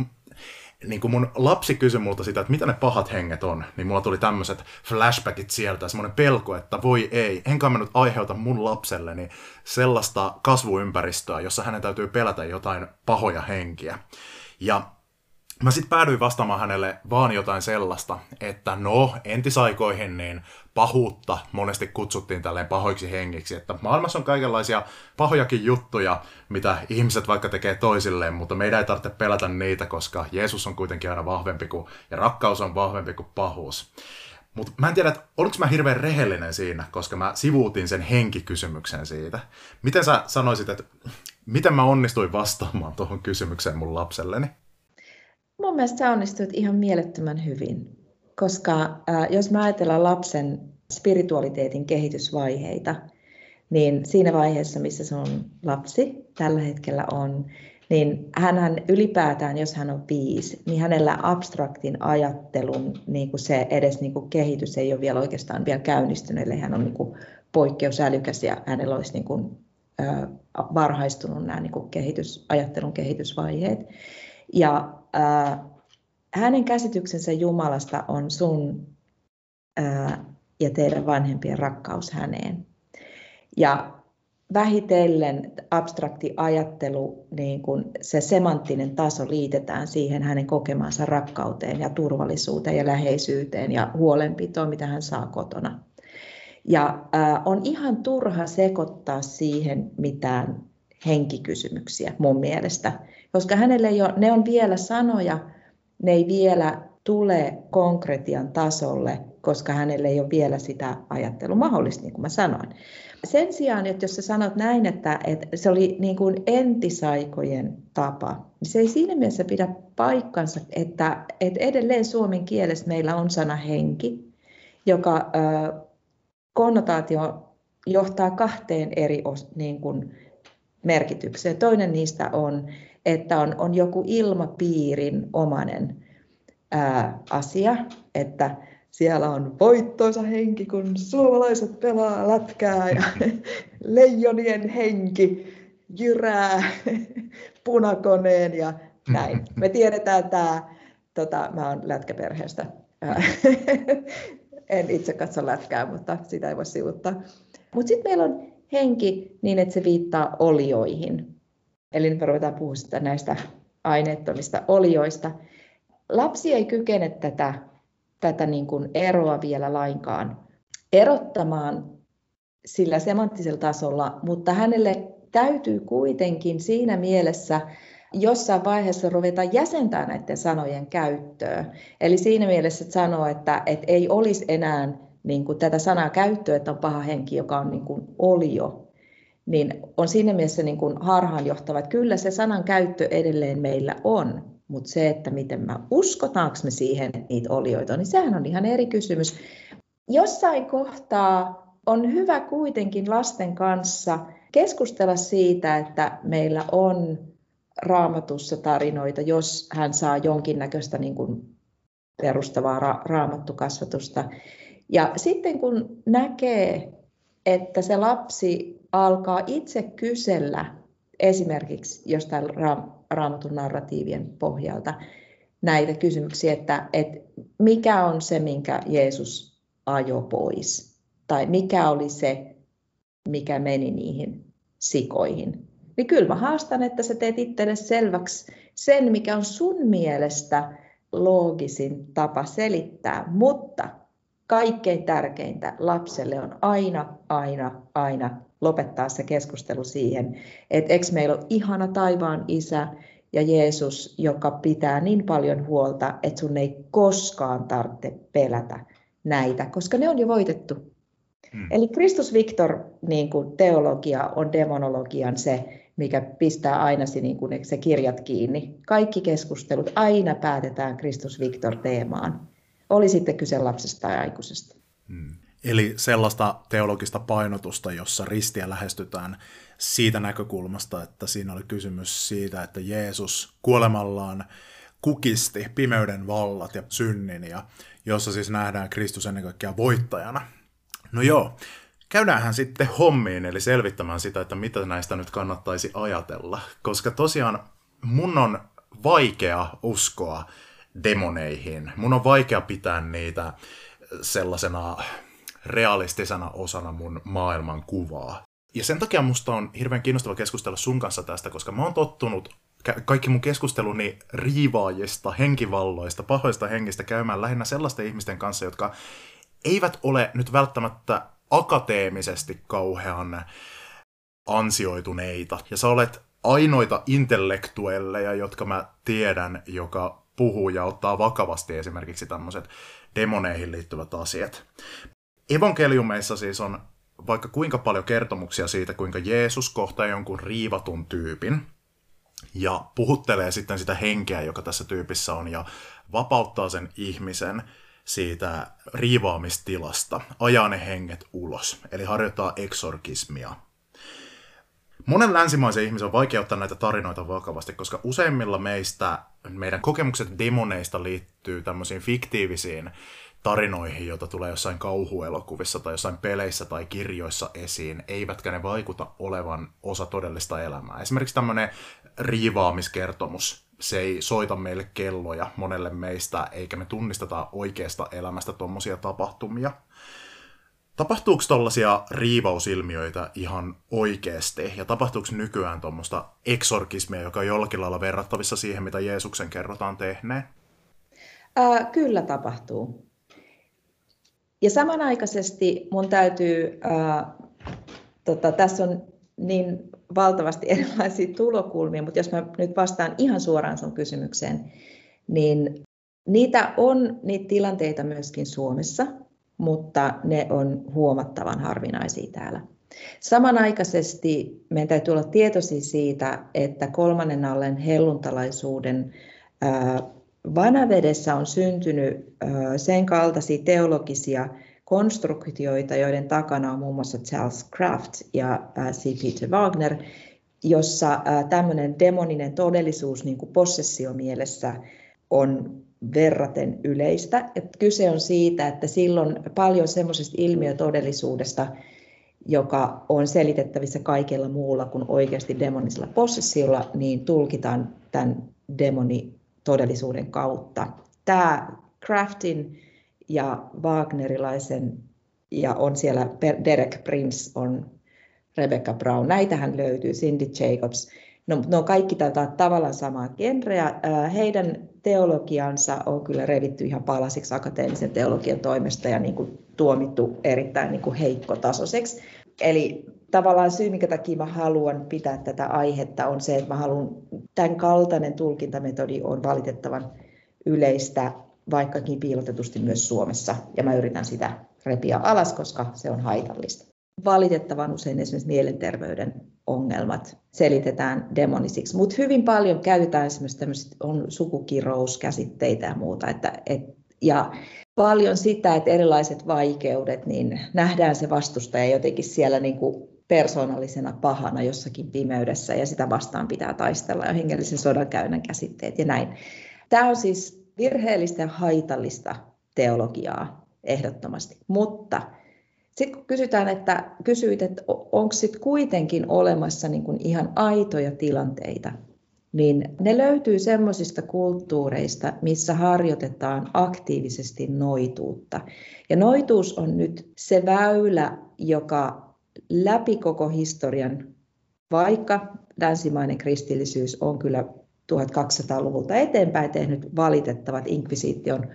niin kun mun lapsi kysyi multa sitä, että mitä ne pahat henget on, niin mulla tuli tämmöiset flashbackit sieltä, semmoinen pelko, että voi ei, enkä mä nyt aiheuta mun lapselleni sellaista kasvuympäristöä, jossa hänen täytyy pelätä jotain pahoja henkiä. Ja mä sitten päädyin vastaamaan hänelle vaan jotain sellaista, että no, entisaikoihin niin pahuutta monesti kutsuttiin tälleen pahoiksi hengiksi, että maailmassa on kaikenlaisia pahojakin juttuja, mitä ihmiset vaikka tekee toisilleen, mutta meidän ei tarvitse pelätä niitä, koska Jeesus on kuitenkin aina vahvempi kuin, ja rakkaus on vahvempi kuin pahuus. Mutta mä en tiedä, että oliko mä hirveän rehellinen siinä, koska mä sivuutin sen henkikysymyksen siitä. Miten sä sanoisit, että miten mä onnistuin vastaamaan tuohon kysymykseen mun lapselleni? Mun mielestä sä onnistuit ihan mielettömän hyvin, koska äh, jos mä ajatellaan lapsen spiritualiteetin kehitysvaiheita, niin siinä vaiheessa, missä se on lapsi, tällä hetkellä on, niin hän ylipäätään, jos hän on viisi, niin hänellä abstraktin ajattelun niin kuin se edes niin kuin kehitys ei ole vielä oikeastaan vielä käynnistynyt, eli hän on niin kuin poikkeusälykäs ja hänellä olisi niin kuin, äh, varhaistunut nämä niin kuin kehitys, ajattelun kehitysvaiheet. Ja hänen käsityksensä Jumalasta on sun ja teidän vanhempien rakkaus häneen. Ja vähitellen abstrakti ajattelu, niin kun se semanttinen taso liitetään siihen hänen kokemaansa rakkauteen ja turvallisuuteen ja läheisyyteen ja huolenpitoon, mitä hän saa kotona. Ja äh, on ihan turha sekoittaa siihen mitään henkikysymyksiä mun mielestä koska hänelle ole, ne on vielä sanoja, ne ei vielä tule konkretian tasolle, koska hänelle ei ole vielä sitä ajattelua mahdollista, niin kuin mä sanoin. Sen sijaan, että jos sä sanot näin, että, että se oli niin kuin entisaikojen tapa, niin se ei siinä mielessä pidä paikkansa, että, että edelleen suomen kielessä meillä on sana henki, joka äh, konnotaatio johtaa kahteen eri os, niin kuin, merkitykseen. Toinen niistä on, että on, on joku ilmapiirin omainen ää, asia, että siellä on voittoisa henki, kun suomalaiset pelaa lätkää ja leijonien henki jyrää punakoneen ja näin. Me tiedetään tämä, tota, mä oon lätkäperheestä, en itse katso lätkää, mutta sitä ei voi sivuuttaa. Mutta sitten meillä on henki niin, että se viittaa olioihin. Eli nyt me ruvetaan puhumaan näistä aineettomista olioista. Lapsi ei kykene tätä tätä niin kuin eroa vielä lainkaan erottamaan sillä semanttisella tasolla, mutta hänelle täytyy kuitenkin siinä mielessä jossain vaiheessa ruveta jäsentää näiden sanojen käyttöä. Eli siinä mielessä että sanoo, että, että ei olisi enää niin kuin tätä sanaa käyttöä, että on paha henki, joka on niin kuin olio, niin on siinä mielessä niin kuin harhaanjohtava, että kyllä se sanan käyttö edelleen meillä on, mutta se, että miten me uskotaanko me siihen niitä olioita, niin sehän on ihan eri kysymys. Jossain kohtaa on hyvä kuitenkin lasten kanssa keskustella siitä, että meillä on raamatussa tarinoita, jos hän saa jonkinnäköistä niin kuin perustavaa ra- raamattukasvatusta. Ja sitten kun näkee, että se lapsi alkaa itse kysellä esimerkiksi jostain ra- raamatun narratiivien pohjalta näitä kysymyksiä, että, että mikä on se, minkä Jeesus ajo pois, tai mikä oli se, mikä meni niihin sikoihin. Niin kyllä mä haastan, että sä teet itselle selväksi sen, mikä on sun mielestä loogisin tapa selittää, mutta kaikkein tärkeintä lapselle on aina, aina, aina lopettaa se keskustelu siihen, että eikö meillä ole ihana taivaan isä ja Jeesus, joka pitää niin paljon huolta, että sun ei koskaan tarvitse pelätä näitä, koska ne on jo voitettu. Hmm. Eli Kristus Victor niin kuin teologia on demonologian se, mikä pistää aina se, niin kuin se kirjat kiinni. Kaikki keskustelut aina päätetään Kristus Victor teemaan. Oli sitten kyse lapsesta tai aikuisesta. Hmm. Eli sellaista teologista painotusta, jossa ristiä lähestytään siitä näkökulmasta, että siinä oli kysymys siitä, että Jeesus kuolemallaan kukisti pimeyden vallat ja synnin, ja jossa siis nähdään Kristus ennen kaikkea voittajana. No joo, käydäänhän sitten hommiin, eli selvittämään sitä, että mitä näistä nyt kannattaisi ajatella. Koska tosiaan mun on vaikea uskoa demoneihin. Mun on vaikea pitää niitä sellaisena realistisena osana mun maailman kuvaa. Ja sen takia musta on hirveän kiinnostava keskustella sun kanssa tästä, koska mä oon tottunut kaikki mun keskusteluni riivaajista, henkivalloista, pahoista hengistä käymään lähinnä sellaisten ihmisten kanssa, jotka eivät ole nyt välttämättä akateemisesti kauhean ansioituneita. Ja sä olet ainoita intellektuelleja, jotka mä tiedän, joka puhuu ja ottaa vakavasti esimerkiksi tämmöiset demoneihin liittyvät asiat. Evankeliumeissa siis on vaikka kuinka paljon kertomuksia siitä, kuinka Jeesus kohtaa jonkun riivatun tyypin ja puhuttelee sitten sitä henkeä, joka tässä tyypissä on, ja vapauttaa sen ihmisen siitä riivaamistilasta, ajaa ne henget ulos, eli harjoittaa eksorkismia. Monen länsimaisen ihmisen on vaikea ottaa näitä tarinoita vakavasti, koska useimmilla meistä meidän kokemukset demoneista liittyy tämmöisiin fiktiivisiin tarinoihin, joita tulee jossain kauhuelokuvissa tai jossain peleissä tai kirjoissa esiin, eivätkä ne vaikuta olevan osa todellista elämää. Esimerkiksi tämmöinen riivaamiskertomus, se ei soita meille kelloja monelle meistä, eikä me tunnisteta oikeasta elämästä tuommoisia tapahtumia. Tapahtuuko tällaisia riivausilmiöitä ihan oikeasti? Ja tapahtuuko nykyään tuommoista eksorkismia, joka on jollakin lailla verrattavissa siihen, mitä Jeesuksen kerrotaan tehneen? Äh, kyllä tapahtuu. Ja samanaikaisesti mun täytyy, äh, tota, tässä on niin valtavasti erilaisia tulokulmia, mutta jos mä nyt vastaan ihan suoraan sun kysymykseen, niin niitä on niitä tilanteita myöskin Suomessa, mutta ne on huomattavan harvinaisia täällä. Samanaikaisesti meidän täytyy olla tietoisia siitä, että kolmannen allen helluntalaisuuden vanavedessä on syntynyt sen kaltaisia teologisia konstruktioita, joiden takana on muun muassa Charles Kraft ja C. Peter Wagner, jossa tämmöinen demoninen todellisuus niin kuin possessiomielessä on verraten yleistä. Et kyse on siitä, että silloin paljon semmoisesta ilmiötodellisuudesta, joka on selitettävissä kaikella muulla kuin oikeasti demonisella possessiolla, niin tulkitaan tämän demonitodellisuuden kautta. Tämä Craftin ja Wagnerilaisen, ja on siellä Derek Prince, on Rebecca Brown, näitähän löytyy, Cindy Jacobs, no, ne on kaikki tätä tavallaan samaa genreä. Heidän teologiansa on kyllä revitty ihan palasiksi akateemisen teologian toimesta ja niin kuin tuomittu erittäin niin kuin heikkotasoiseksi. Eli tavallaan syy, minkä takia mä haluan pitää tätä aihetta, on se, että mä haluan, tämän kaltainen tulkintametodi on valitettavan yleistä, vaikkakin piilotetusti myös Suomessa, ja mä yritän sitä repiä alas, koska se on haitallista. Valitettavan usein esimerkiksi mielenterveyden ongelmat selitetään demonisiksi, mutta hyvin paljon käytetään esimerkiksi tämmöiset on sukukirouskäsitteitä ja muuta, että, et, ja paljon sitä, että erilaiset vaikeudet, niin nähdään se vastustaja jotenkin siellä niin kuin persoonallisena pahana jossakin pimeydessä ja sitä vastaan pitää taistella ja hengellisen sodankäynnän käsitteet ja näin. Tämä on siis virheellistä ja haitallista teologiaa ehdottomasti, mutta sitten kun kysytään, että kysyit, että onko sitten kuitenkin olemassa niin kuin ihan aitoja tilanteita, niin ne löytyy semmoisista kulttuureista, missä harjoitetaan aktiivisesti noituutta. Ja noituus on nyt se väylä, joka läpi koko historian, vaikka länsimainen kristillisyys on kyllä 1200-luvulta eteenpäin tehnyt valitettavat inkvisiition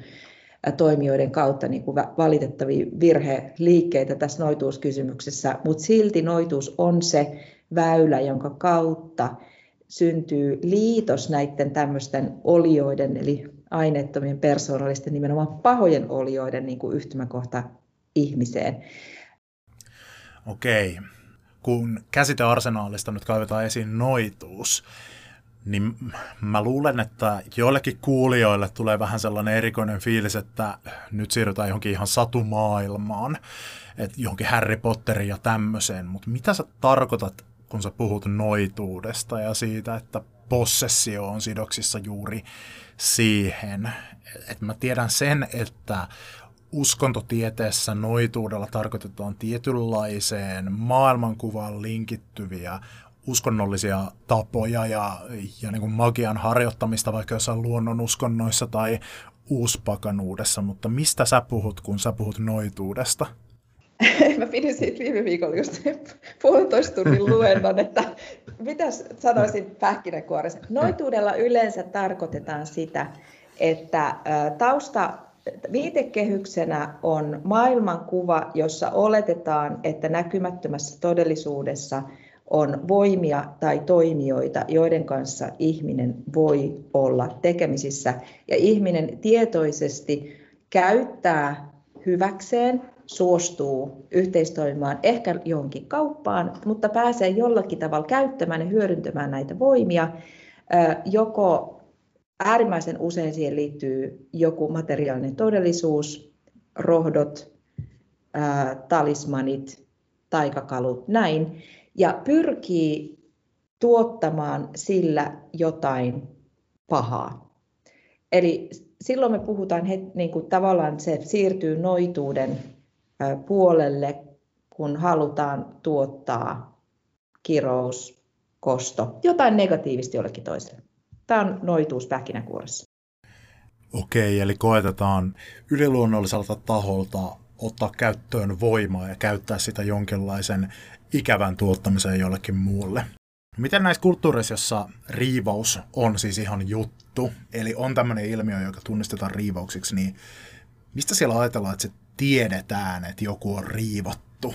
toimijoiden kautta niin kuin valitettavia virheliikkeitä tässä noituuskysymyksessä, mutta silti noituus on se väylä, jonka kautta syntyy liitos näiden tämmöisten olioiden, eli aineettomien persoonallisten, nimenomaan pahojen olioiden niin kuin yhtymäkohta ihmiseen. Okei. Kun käsitearsenaalista nyt kaivetaan esiin noituus, niin mä luulen, että joillekin kuulijoille tulee vähän sellainen erikoinen fiilis, että nyt siirrytään johonkin ihan satumaailmaan, että johonkin Harry Potteriin ja tämmöiseen, mutta mitä sä tarkoitat, kun sä puhut noituudesta ja siitä, että possessio on sidoksissa juuri siihen. että mä tiedän sen, että uskontotieteessä noituudella tarkoitetaan tietynlaiseen maailmankuvaan linkittyviä uskonnollisia tapoja ja, ja niin kuin magian harjoittamista vaikka jossain luonnonuskonnoissa tai uuspakanuudessa, mutta mistä sä puhut, kun sä puhut noituudesta? Mä pidin siitä viime viikolla just puolentoista tunnin luennon, että mitä sanoisin pähkinänkuoressa. Noituudella yleensä tarkoitetaan sitä, että tausta viitekehyksenä on maailmankuva, jossa oletetaan, että näkymättömässä todellisuudessa on voimia tai toimijoita, joiden kanssa ihminen voi olla tekemisissä. Ja ihminen tietoisesti käyttää hyväkseen, suostuu yhteistoimaan ehkä johonkin kauppaan, mutta pääsee jollakin tavalla käyttämään ja hyödyntämään näitä voimia, joko äärimmäisen usein siihen liittyy joku materiaalinen todellisuus, rohdot, talismanit, taikakalut, näin, ja pyrkii tuottamaan sillä jotain pahaa. Eli silloin me puhutaan, että niin kuin tavallaan se siirtyy noituuden puolelle, kun halutaan tuottaa kirous, kosto, jotain negatiivista jollekin toiselle. Tämä on noituus pähkinänkuoressa. Okei, eli koetetaan yliluonnolliselta taholta ottaa käyttöön voimaa ja käyttää sitä jonkinlaisen ikävän tuottamiseen jollekin muulle. Miten näissä kulttuureissa, jossa riivaus on siis ihan juttu, eli on tämmöinen ilmiö, joka tunnistetaan riivauksiksi, niin mistä siellä ajatellaan, että se tiedetään, että joku on riivattu?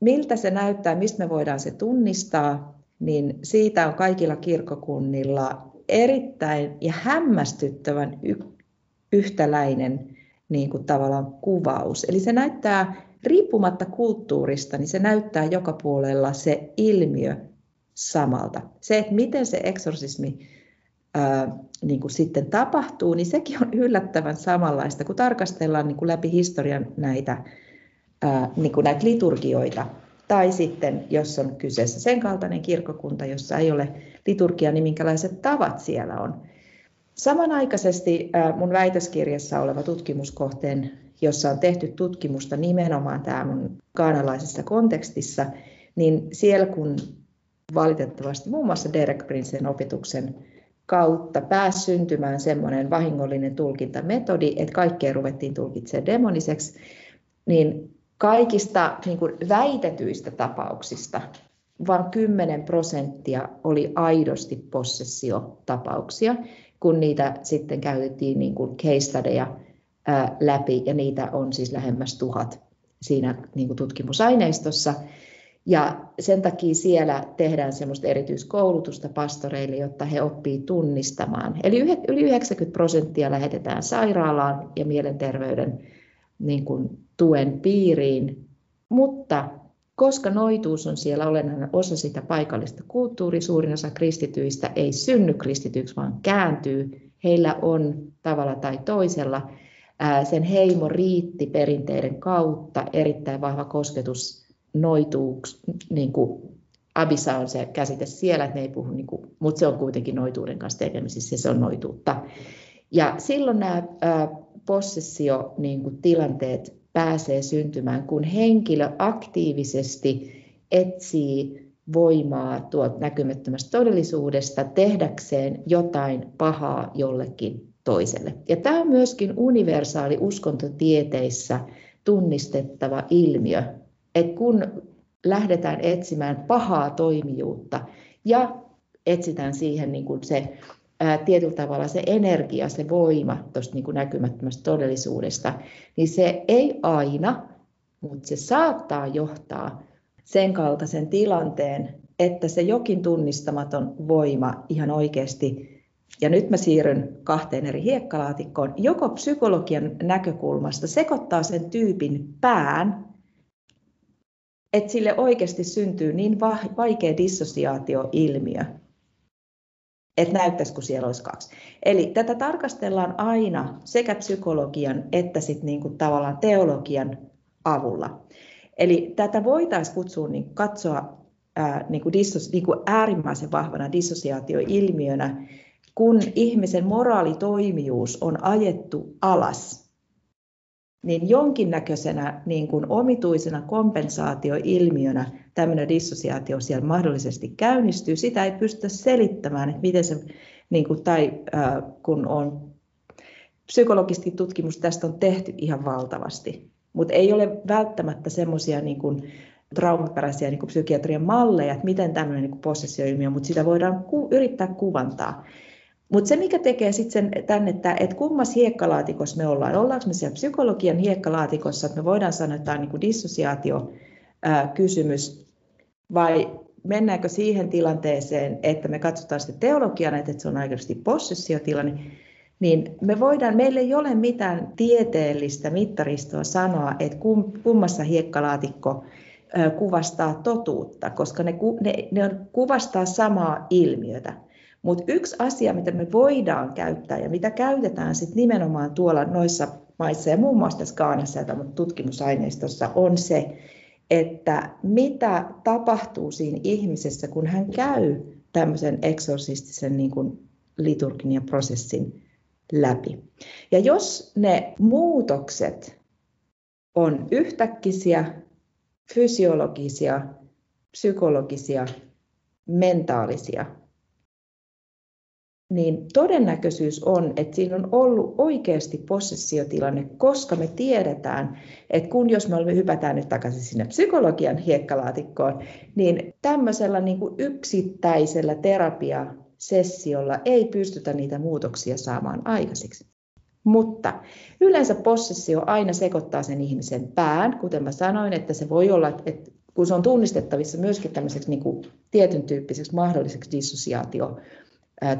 Miltä se näyttää, mistä me voidaan se tunnistaa, niin siitä on kaikilla kirkkokunnilla erittäin ja hämmästyttävän y- yhtäläinen niin kuin tavallaan kuvaus. Eli se näyttää, riippumatta kulttuurista, niin se näyttää joka puolella se ilmiö samalta. Se, että miten se eksorsismi ää, niin kuin sitten tapahtuu, niin sekin on yllättävän samanlaista, kun tarkastellaan niin kuin läpi historian näitä, ää, niin kuin näitä liturgioita, tai sitten jos on kyseessä sen kaltainen kirkkokunta, jossa ei ole liturgia, niin minkälaiset tavat siellä on. Samanaikaisesti mun väitöskirjassa oleva tutkimuskohteen, jossa on tehty tutkimusta nimenomaan tämä mun kaanalaisessa kontekstissa, niin siellä kun valitettavasti muun muassa Derek Princein opetuksen kautta pääsi syntymään semmoinen vahingollinen tulkintametodi, että kaikkea ruvettiin tulkitsemaan demoniseksi, niin kaikista niin kuin väitetyistä tapauksista vain 10 prosenttia oli aidosti possessiotapauksia. kun niitä sitten käytettiin niin kuin case studyja läpi, ja niitä on siis lähemmäs tuhat siinä niin kuin tutkimusaineistossa. Ja sen takia siellä tehdään semmoista erityiskoulutusta pastoreille, jotta he oppii tunnistamaan. Eli yli 90 prosenttia lähetetään sairaalaan ja mielenterveyden niin kuin, tuen piiriin. Mutta koska noituus on siellä olennainen osa sitä paikallista kulttuuria, suurin osa kristityistä ei synny kristityiksi, vaan kääntyy. Heillä on tavalla tai toisella sen heimo riitti perinteiden kautta erittäin vahva kosketus noituuks, niin kuin Abisa on se käsite siellä, että ne ei puhu, niin kuin, mutta se on kuitenkin noituuden kanssa tekemisissä, se on noituutta. Ja silloin nämä possessio-tilanteet niin pääsee syntymään, kun henkilö aktiivisesti etsii voimaa tuot näkymättömästä todellisuudesta tehdäkseen jotain pahaa jollekin toiselle. Ja tämä on myöskin universaali uskontotieteissä tunnistettava ilmiö, että kun lähdetään etsimään pahaa toimijuutta ja etsitään siihen niin kuin se ää, tietyllä tavalla se energia, se voima tuosta niin näkymättömästä todellisuudesta, niin se ei aina, mutta se saattaa johtaa sen kaltaisen tilanteen, että se jokin tunnistamaton voima ihan oikeasti, ja nyt mä siirryn kahteen eri hiekkalaatikkoon, joko psykologian näkökulmasta sekoittaa sen tyypin pään että sille oikeasti syntyy niin vaikea dissosiaatioilmiö, että näyttäisi, kun siellä olisi kaksi. Eli tätä tarkastellaan aina sekä psykologian että sit niinku tavallaan teologian avulla. Eli tätä voitaisiin kutsua, niin katsoa ää, niinku dissos, niinku äärimmäisen vahvana dissosiaatioilmiönä, kun ihmisen moraalitoimijuus on ajettu alas niin jonkinnäköisenä niin kuin omituisena kompensaatioilmiönä tämmöinen dissosiaatio siellä mahdollisesti käynnistyy. Sitä ei pystytä selittämään, että miten se, niin kuin, tai äh, kun on psykologisesti tutkimus tästä on tehty ihan valtavasti, mutta ei ole välttämättä semmoisia niin kuin, traumaperäisiä niin kuin psykiatrian malleja, että miten tämmöinen niin possessioilmiö, mutta sitä voidaan ku, yrittää kuvantaa. Mutta se, mikä tekee sitten tänne, että, että kummassa hiekkalaatikossa me ollaan, ollaanko me siellä psykologian hiekkalaatikossa, että me voidaan sanoa, että tämä on niin dissosiaatio-kysymys, vai mennäänkö siihen tilanteeseen, että me katsotaan sitten teologian, että se on oikeasti possessiotilanne, niin me voidaan, meillä ei ole mitään tieteellistä mittaristoa sanoa, että kummassa hiekkalaatikko kuvastaa totuutta, koska ne, ne, ne kuvastaa samaa ilmiötä. Mutta yksi asia, mitä me voidaan käyttää ja mitä käytetään sit nimenomaan tuolla noissa maissa ja muun muassa tässä Kaanassa ja tutkimusaineistossa on se, että mitä tapahtuu siinä ihmisessä, kun hän käy tämmöisen eksorsistisen niin kuin liturgin ja prosessin läpi. Ja jos ne muutokset on yhtäkkisiä, fysiologisia, psykologisia, mentaalisia, niin todennäköisyys on, että siinä on ollut oikeasti possessiotilanne, koska me tiedetään, että kun jos me hypätään nyt takaisin sinne psykologian hiekkalaatikkoon, niin tämmöisellä niin kuin yksittäisellä terapiasessiolla ei pystytä niitä muutoksia saamaan aikaiseksi. Mutta yleensä possessio aina sekoittaa sen ihmisen pään, kuten mä sanoin, että se voi olla, että kun se on tunnistettavissa myöskin tämmöiseksi niin kuin tietyn tyyppiseksi mahdolliseksi dissosiaatio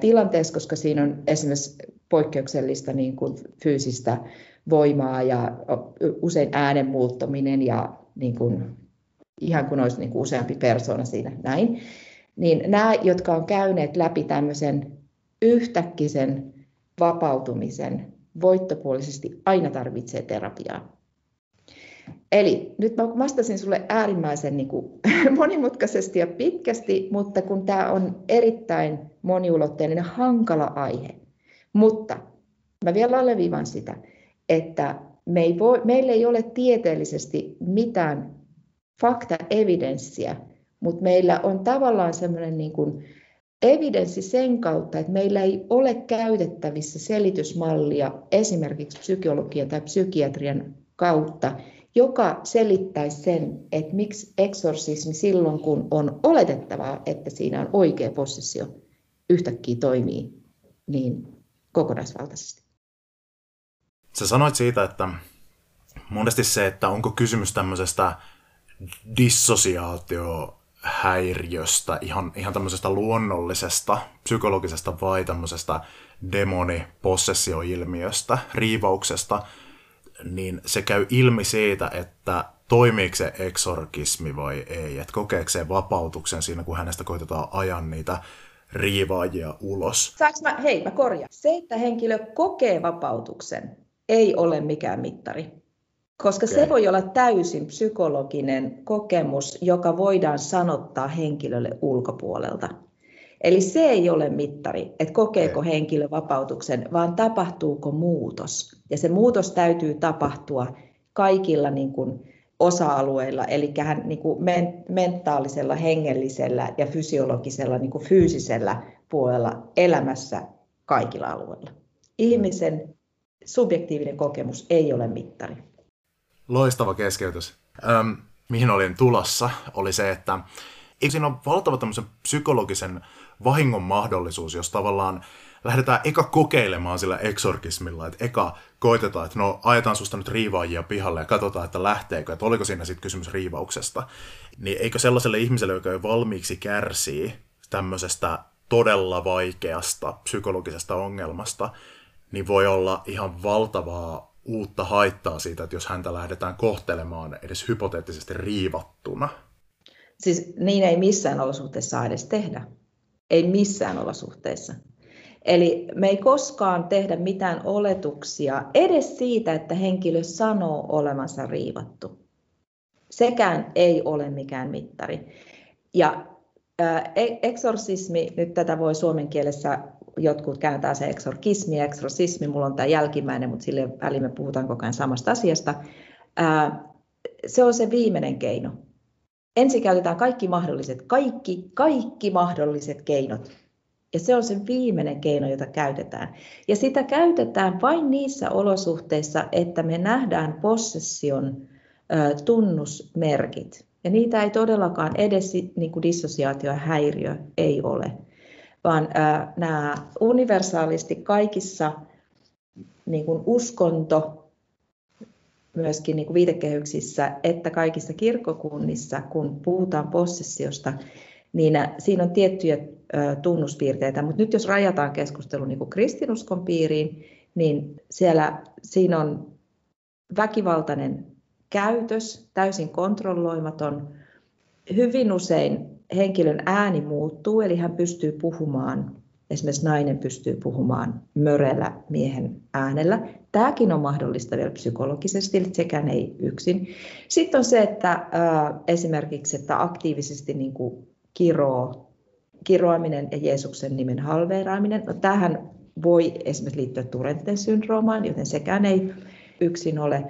tilanteessa, koska siinä on esimerkiksi poikkeuksellista niin kuin fyysistä voimaa ja usein äänen muuttaminen ja niin kuin, ihan kuin olisi niin kuin useampi persoona siinä näin. Niin nämä, jotka on käyneet läpi tämmöisen yhtäkkisen vapautumisen, voittopuolisesti aina tarvitsee terapiaa. Eli nyt mä vastasin sulle äärimmäisen niin kuin, monimutkaisesti ja pitkästi, mutta kun tämä on erittäin moniulotteinen hankala aihe. Mutta mä vielä alleviivan sitä, että me ei voi, meillä ei ole tieteellisesti mitään fakta-evidenssiä, mutta meillä on tavallaan semmoinen niin kuin evidenssi sen kautta, että meillä ei ole käytettävissä selitysmallia esimerkiksi psykologian tai psykiatrian kautta, joka selittäisi sen, että miksi eksorsismi silloin, kun on oletettavaa, että siinä on oikea possessio, yhtäkkiä toimii niin kokonaisvaltaisesti. Sä sanoit siitä, että monesti se, että onko kysymys tämmöisestä dissosiaatiohäiriöstä, ihan, ihan tämmöisestä luonnollisesta, psykologisesta vai tämmöisestä demonipossessioilmiöstä, riivauksesta, niin se käy ilmi siitä, että toimiiko se eksorkismi vai ei, että kokeeko se vapautuksen siinä, kun hänestä koitetaan ajan niitä riivaajia ulos. Saanko mä, hei, mä korjaan. Se, että henkilö kokee vapautuksen, ei ole mikään mittari. Koska okay. se voi olla täysin psykologinen kokemus, joka voidaan sanottaa henkilölle ulkopuolelta. Eli se ei ole mittari, että kokeeko henkilö vapautuksen, vaan tapahtuuko muutos. Ja se muutos täytyy tapahtua kaikilla niin kuin, osa-alueilla, eli niin kuin men- mentaalisella, hengellisellä ja fysiologisella, niin kuin fyysisellä puolella elämässä kaikilla alueilla. Ihmisen subjektiivinen kokemus ei ole mittari. Loistava keskeytys. Öm, mihin olin tulossa, oli se, että eikö siinä ole valtava tämmöisen psykologisen vahingon mahdollisuus, jos tavallaan lähdetään eka kokeilemaan sillä eksorkismilla, että eka koitetaan, että no ajetaan susta nyt riivaajia pihalle ja katsotaan, että lähteekö, että oliko siinä sitten kysymys riivauksesta. Niin eikö sellaiselle ihmiselle, joka jo valmiiksi kärsii tämmöisestä todella vaikeasta psykologisesta ongelmasta, niin voi olla ihan valtavaa uutta haittaa siitä, että jos häntä lähdetään kohtelemaan edes hypoteettisesti riivattuna. Siis niin ei missään olosuhteessa edes tehdä. Ei missään olosuhteissa. Eli me ei koskaan tehdä mitään oletuksia edes siitä, että henkilö sanoo olemansa riivattu. Sekään ei ole mikään mittari. Ja e-, eksorsismi, nyt tätä voi suomen kielessä jotkut kääntää se eksorkismi ja eksorsismi, mulla on tämä jälkimmäinen, mutta sille väliin me puhutaan koko ajan samasta asiasta. Se on se viimeinen keino. Ensin käytetään kaikki mahdolliset, kaikki, kaikki mahdolliset keinot ja se on se viimeinen keino, jota käytetään. Ja sitä käytetään vain niissä olosuhteissa, että me nähdään possession tunnusmerkit. Ja niitä ei todellakaan edes niin kuin dissosiaatio ja häiriö ei ole, vaan nämä universaalisti kaikissa niin kuin uskonto, myöskin niin kuin viitekehyksissä, että kaikissa kirkkokunnissa, kun puhutaan possessiosta, niin siinä on tiettyjä tunnuspiirteitä. Mutta nyt jos rajataan keskustelu niin kuin kristinuskon piiriin, niin siellä siinä on väkivaltainen käytös, täysin kontrolloimaton. Hyvin usein henkilön ääni muuttuu, eli hän pystyy puhumaan, esimerkiksi nainen pystyy puhumaan mörellä miehen äänellä. Tämäkin on mahdollista vielä psykologisesti, sekään ei yksin. Sitten on se, että esimerkiksi että aktiivisesti niin kuin kiroo kiroaminen ja Jeesuksen nimen halveeraaminen. No, tähän voi esimerkiksi liittyä Turenten syndroomaan, joten sekään ei yksin ole.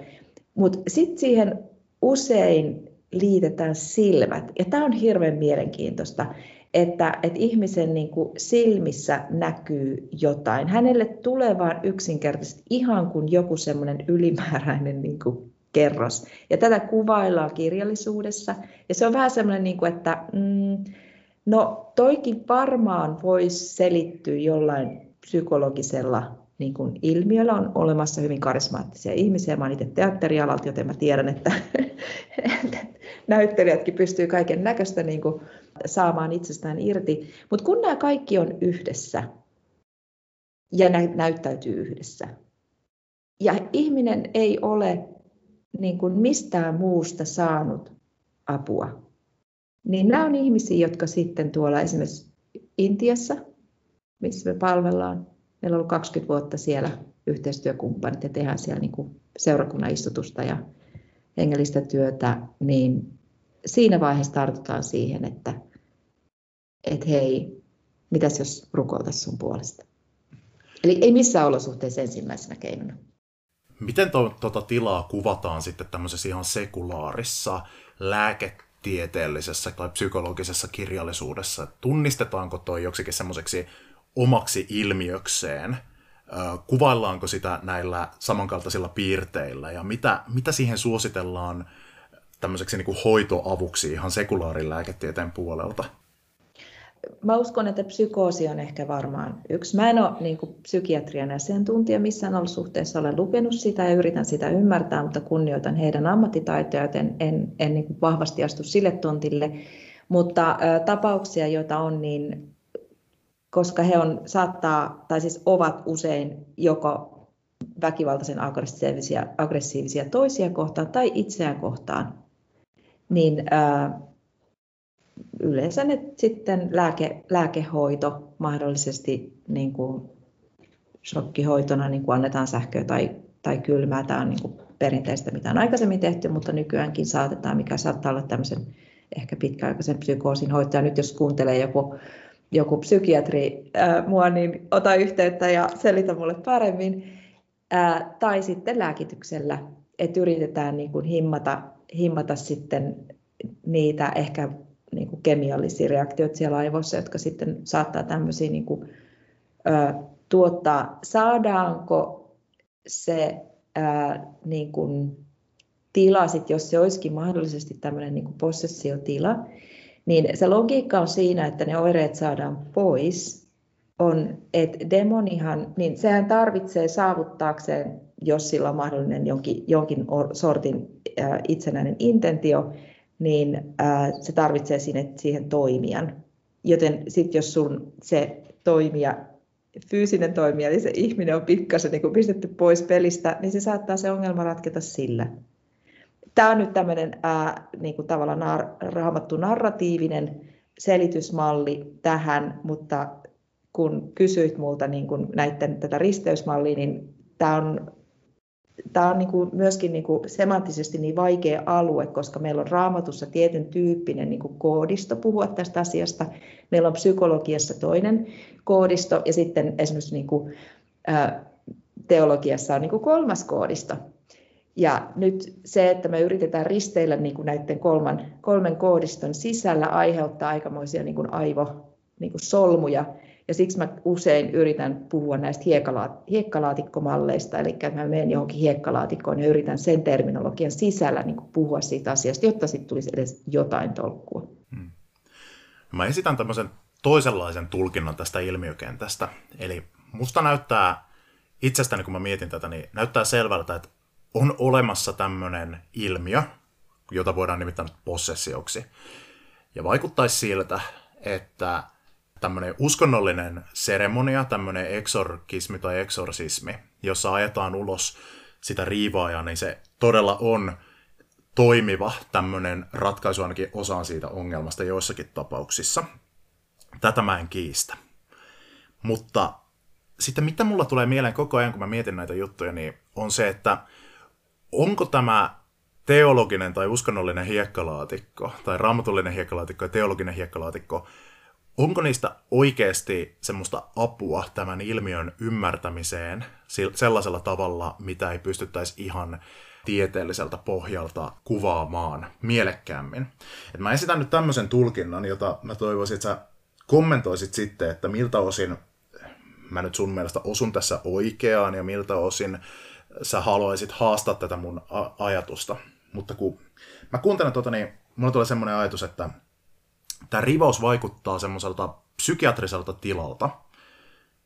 Mutta sitten siihen usein liitetään silmät. Ja tämä on hirveän mielenkiintoista, että, että ihmisen niin kuin silmissä näkyy jotain. Hänelle tulee vaan yksinkertaisesti ihan kuin joku semmoinen ylimääräinen niin kuin kerros. Ja tätä kuvaillaan kirjallisuudessa. Ja se on vähän semmoinen, niin kuin, että... Mm, No toikin varmaan voisi selittyä jollain psykologisella niin kuin ilmiöllä. On olemassa hyvin karismaattisia ihmisiä. Mä olen itse teatterialalta, joten mä tiedän, että näyttelijätkin pystyy kaiken näköistä niin saamaan itsestään irti. Mutta kun nämä kaikki on yhdessä ja nä- näyttäytyy yhdessä, ja ihminen ei ole niin kuin mistään muusta saanut apua, niin nämä on ihmisiä, jotka sitten tuolla esimerkiksi Intiassa, missä me palvellaan, meillä on ollut 20 vuotta siellä yhteistyökumppanit ja tehdään siellä niin seurakunnan istutusta ja hengellistä työtä, niin siinä vaiheessa tartutaan siihen, että, että hei, mitäs jos rukoiltaisiin sun puolesta. Eli ei missään olosuhteessa ensimmäisenä keinona. Miten tuota tilaa kuvataan sitten tämmöisessä ihan sekulaarissa lääke tieteellisessä tai psykologisessa kirjallisuudessa? Tunnistetaanko toi joksikin semmoiseksi omaksi ilmiökseen? Kuvaillaanko sitä näillä samankaltaisilla piirteillä ja mitä, mitä siihen suositellaan tämmöiseksi niin kuin hoitoavuksi ihan sekulaarin lääketieteen puolelta? mä uskon, että psykoosi on ehkä varmaan yksi. Mä en ole niin kuin, psykiatrian asiantuntija missään olosuhteessa, olen lukenut sitä ja yritän sitä ymmärtää, mutta kunnioitan heidän ammattitaitoja, joten en, en niin kuin, vahvasti astu sille tontille. Mutta ä, tapauksia, joita on, niin koska he on, saattaa, tai siis ovat usein joko väkivaltaisen aggressiivisia, aggressiivisia toisia kohtaan tai itseään kohtaan, niin ää, yleensä ne sitten lääke, lääkehoito mahdollisesti niin kuin shokkihoitona niin kuin annetaan sähköä tai, tai kylmää. Tämä on niin kuin perinteistä, mitä on aikaisemmin tehty, mutta nykyäänkin saatetaan, mikä saattaa olla tämmöisen ehkä pitkäaikaisen psykoosin hoitaja. Nyt jos kuuntelee joku, joku psykiatri ää, mua, niin ota yhteyttä ja selitä mulle paremmin. Ää, tai sitten lääkityksellä, että yritetään niin kuin himmata, himmata sitten niitä ehkä niin kuin kemiallisia reaktioita siellä aivoissa, jotka sitten saattaa tämmöisiä niin kuin, ö, tuottaa. Saadaanko se ö, niin kuin, tila, sit, jos se olisikin mahdollisesti tämmöinen niin possessiotila, niin se logiikka on siinä, että ne oireet saadaan pois, on, että demonihan, niin sehän tarvitsee saavuttaakseen, jos sillä on mahdollinen jonkin, jonkin sortin itsenäinen intentio, niin se tarvitsee sinne, siihen toimijan. Joten sitten jos sun se toimija, fyysinen toimija, eli se ihminen on pikkasen niin pistetty pois pelistä, niin se saattaa se ongelma ratketa sillä. Tämä on nyt tämmöinen ää, niin kuin tavallaan nar- raamattu narratiivinen selitysmalli tähän, mutta kun kysyit multa niin kuin näiden tätä risteysmallia, niin tämä on tämä on niin kuin myöskin niin kuin semanttisesti niin vaikea alue, koska meillä on raamatussa tietyn tyyppinen niin kuin koodisto puhua tästä asiasta. Meillä on psykologiassa toinen koodisto ja sitten esimerkiksi niin kuin, ä, teologiassa on niin kuin kolmas koodisto. Ja nyt se, että me yritetään risteillä niin kuin näiden kolman, kolmen koodiston sisällä aiheuttaa aikamoisia niin kuin aivo niin kuin solmuja, ja siksi mä usein yritän puhua näistä hiekkalaatikkomalleista, eli mä menen johonkin hiekkalaatikkoon ja yritän sen terminologian sisällä niin puhua siitä asiasta, jotta sitten tulisi edes jotain tolkkua. Hmm. Mä esitän tämmöisen toisenlaisen tulkinnan tästä ilmiökentästä. Eli musta näyttää itsestäni, kun mä mietin tätä, niin näyttää selvältä, että on olemassa tämmöinen ilmiö, jota voidaan nimittää possessioksi. Ja vaikuttaisi siltä, että tämmöinen uskonnollinen seremonia, tämmöinen eksorkismi tai eksorsismi, jossa ajetaan ulos sitä riivaajaa, niin se todella on toimiva tämmöinen ratkaisu ainakin osaan siitä ongelmasta joissakin tapauksissa. Tätä mä en kiistä. Mutta sitten mitä mulla tulee mieleen koko ajan, kun mä mietin näitä juttuja, niin on se, että onko tämä teologinen tai uskonnollinen hiekkalaatikko, tai raamatullinen hiekkalaatikko ja teologinen hiekkalaatikko onko niistä oikeasti semmoista apua tämän ilmiön ymmärtämiseen sellaisella tavalla, mitä ei pystyttäisi ihan tieteelliseltä pohjalta kuvaamaan mielekkäämmin. Et mä esitän nyt tämmöisen tulkinnan, jota mä toivoisin, että sä kommentoisit sitten, että miltä osin mä nyt sun mielestä osun tässä oikeaan ja miltä osin sä haluaisit haastaa tätä mun ajatusta. Mutta kun mä kuuntelen tuota, niin mulla tulee semmoinen ajatus, että tämä rivaus vaikuttaa semmoiselta psykiatriselta tilalta,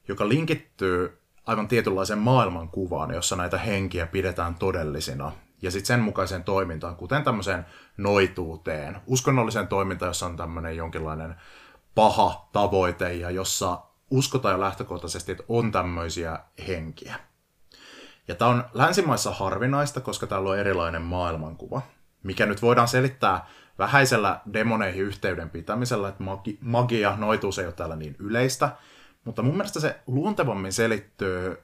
joka linkittyy aivan tietynlaiseen maailmankuvaan, jossa näitä henkiä pidetään todellisina, ja sitten sen mukaiseen toimintaan, kuten tämmöiseen noituuteen, uskonnolliseen toimintaan, jossa on tämmöinen jonkinlainen paha tavoite, ja jossa uskotaan jo lähtökohtaisesti, että on tämmöisiä henkiä. Ja tämä on länsimaissa harvinaista, koska täällä on erilainen maailmankuva, mikä nyt voidaan selittää vähäisellä demoneihin yhteyden pitämisellä, että magi, magia, noituus ei ole täällä niin yleistä, mutta mun mielestä se luontevammin selittyy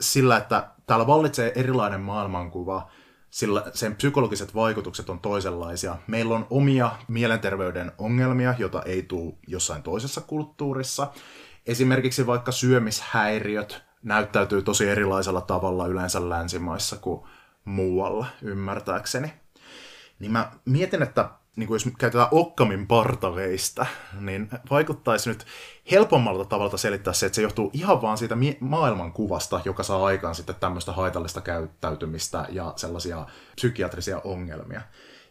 sillä, että täällä vallitsee erilainen maailmankuva, sillä sen psykologiset vaikutukset on toisenlaisia. Meillä on omia mielenterveyden ongelmia, joita ei tule jossain toisessa kulttuurissa. Esimerkiksi vaikka syömishäiriöt näyttäytyy tosi erilaisella tavalla yleensä länsimaissa kuin muualla, ymmärtääkseni niin mä mietin, että niin kuin jos käytetään Okkamin partaveista, niin vaikuttaisi nyt helpommalta tavalla selittää se, että se johtuu ihan vaan siitä maailmankuvasta, joka saa aikaan sitten tämmöistä haitallista käyttäytymistä ja sellaisia psykiatrisia ongelmia.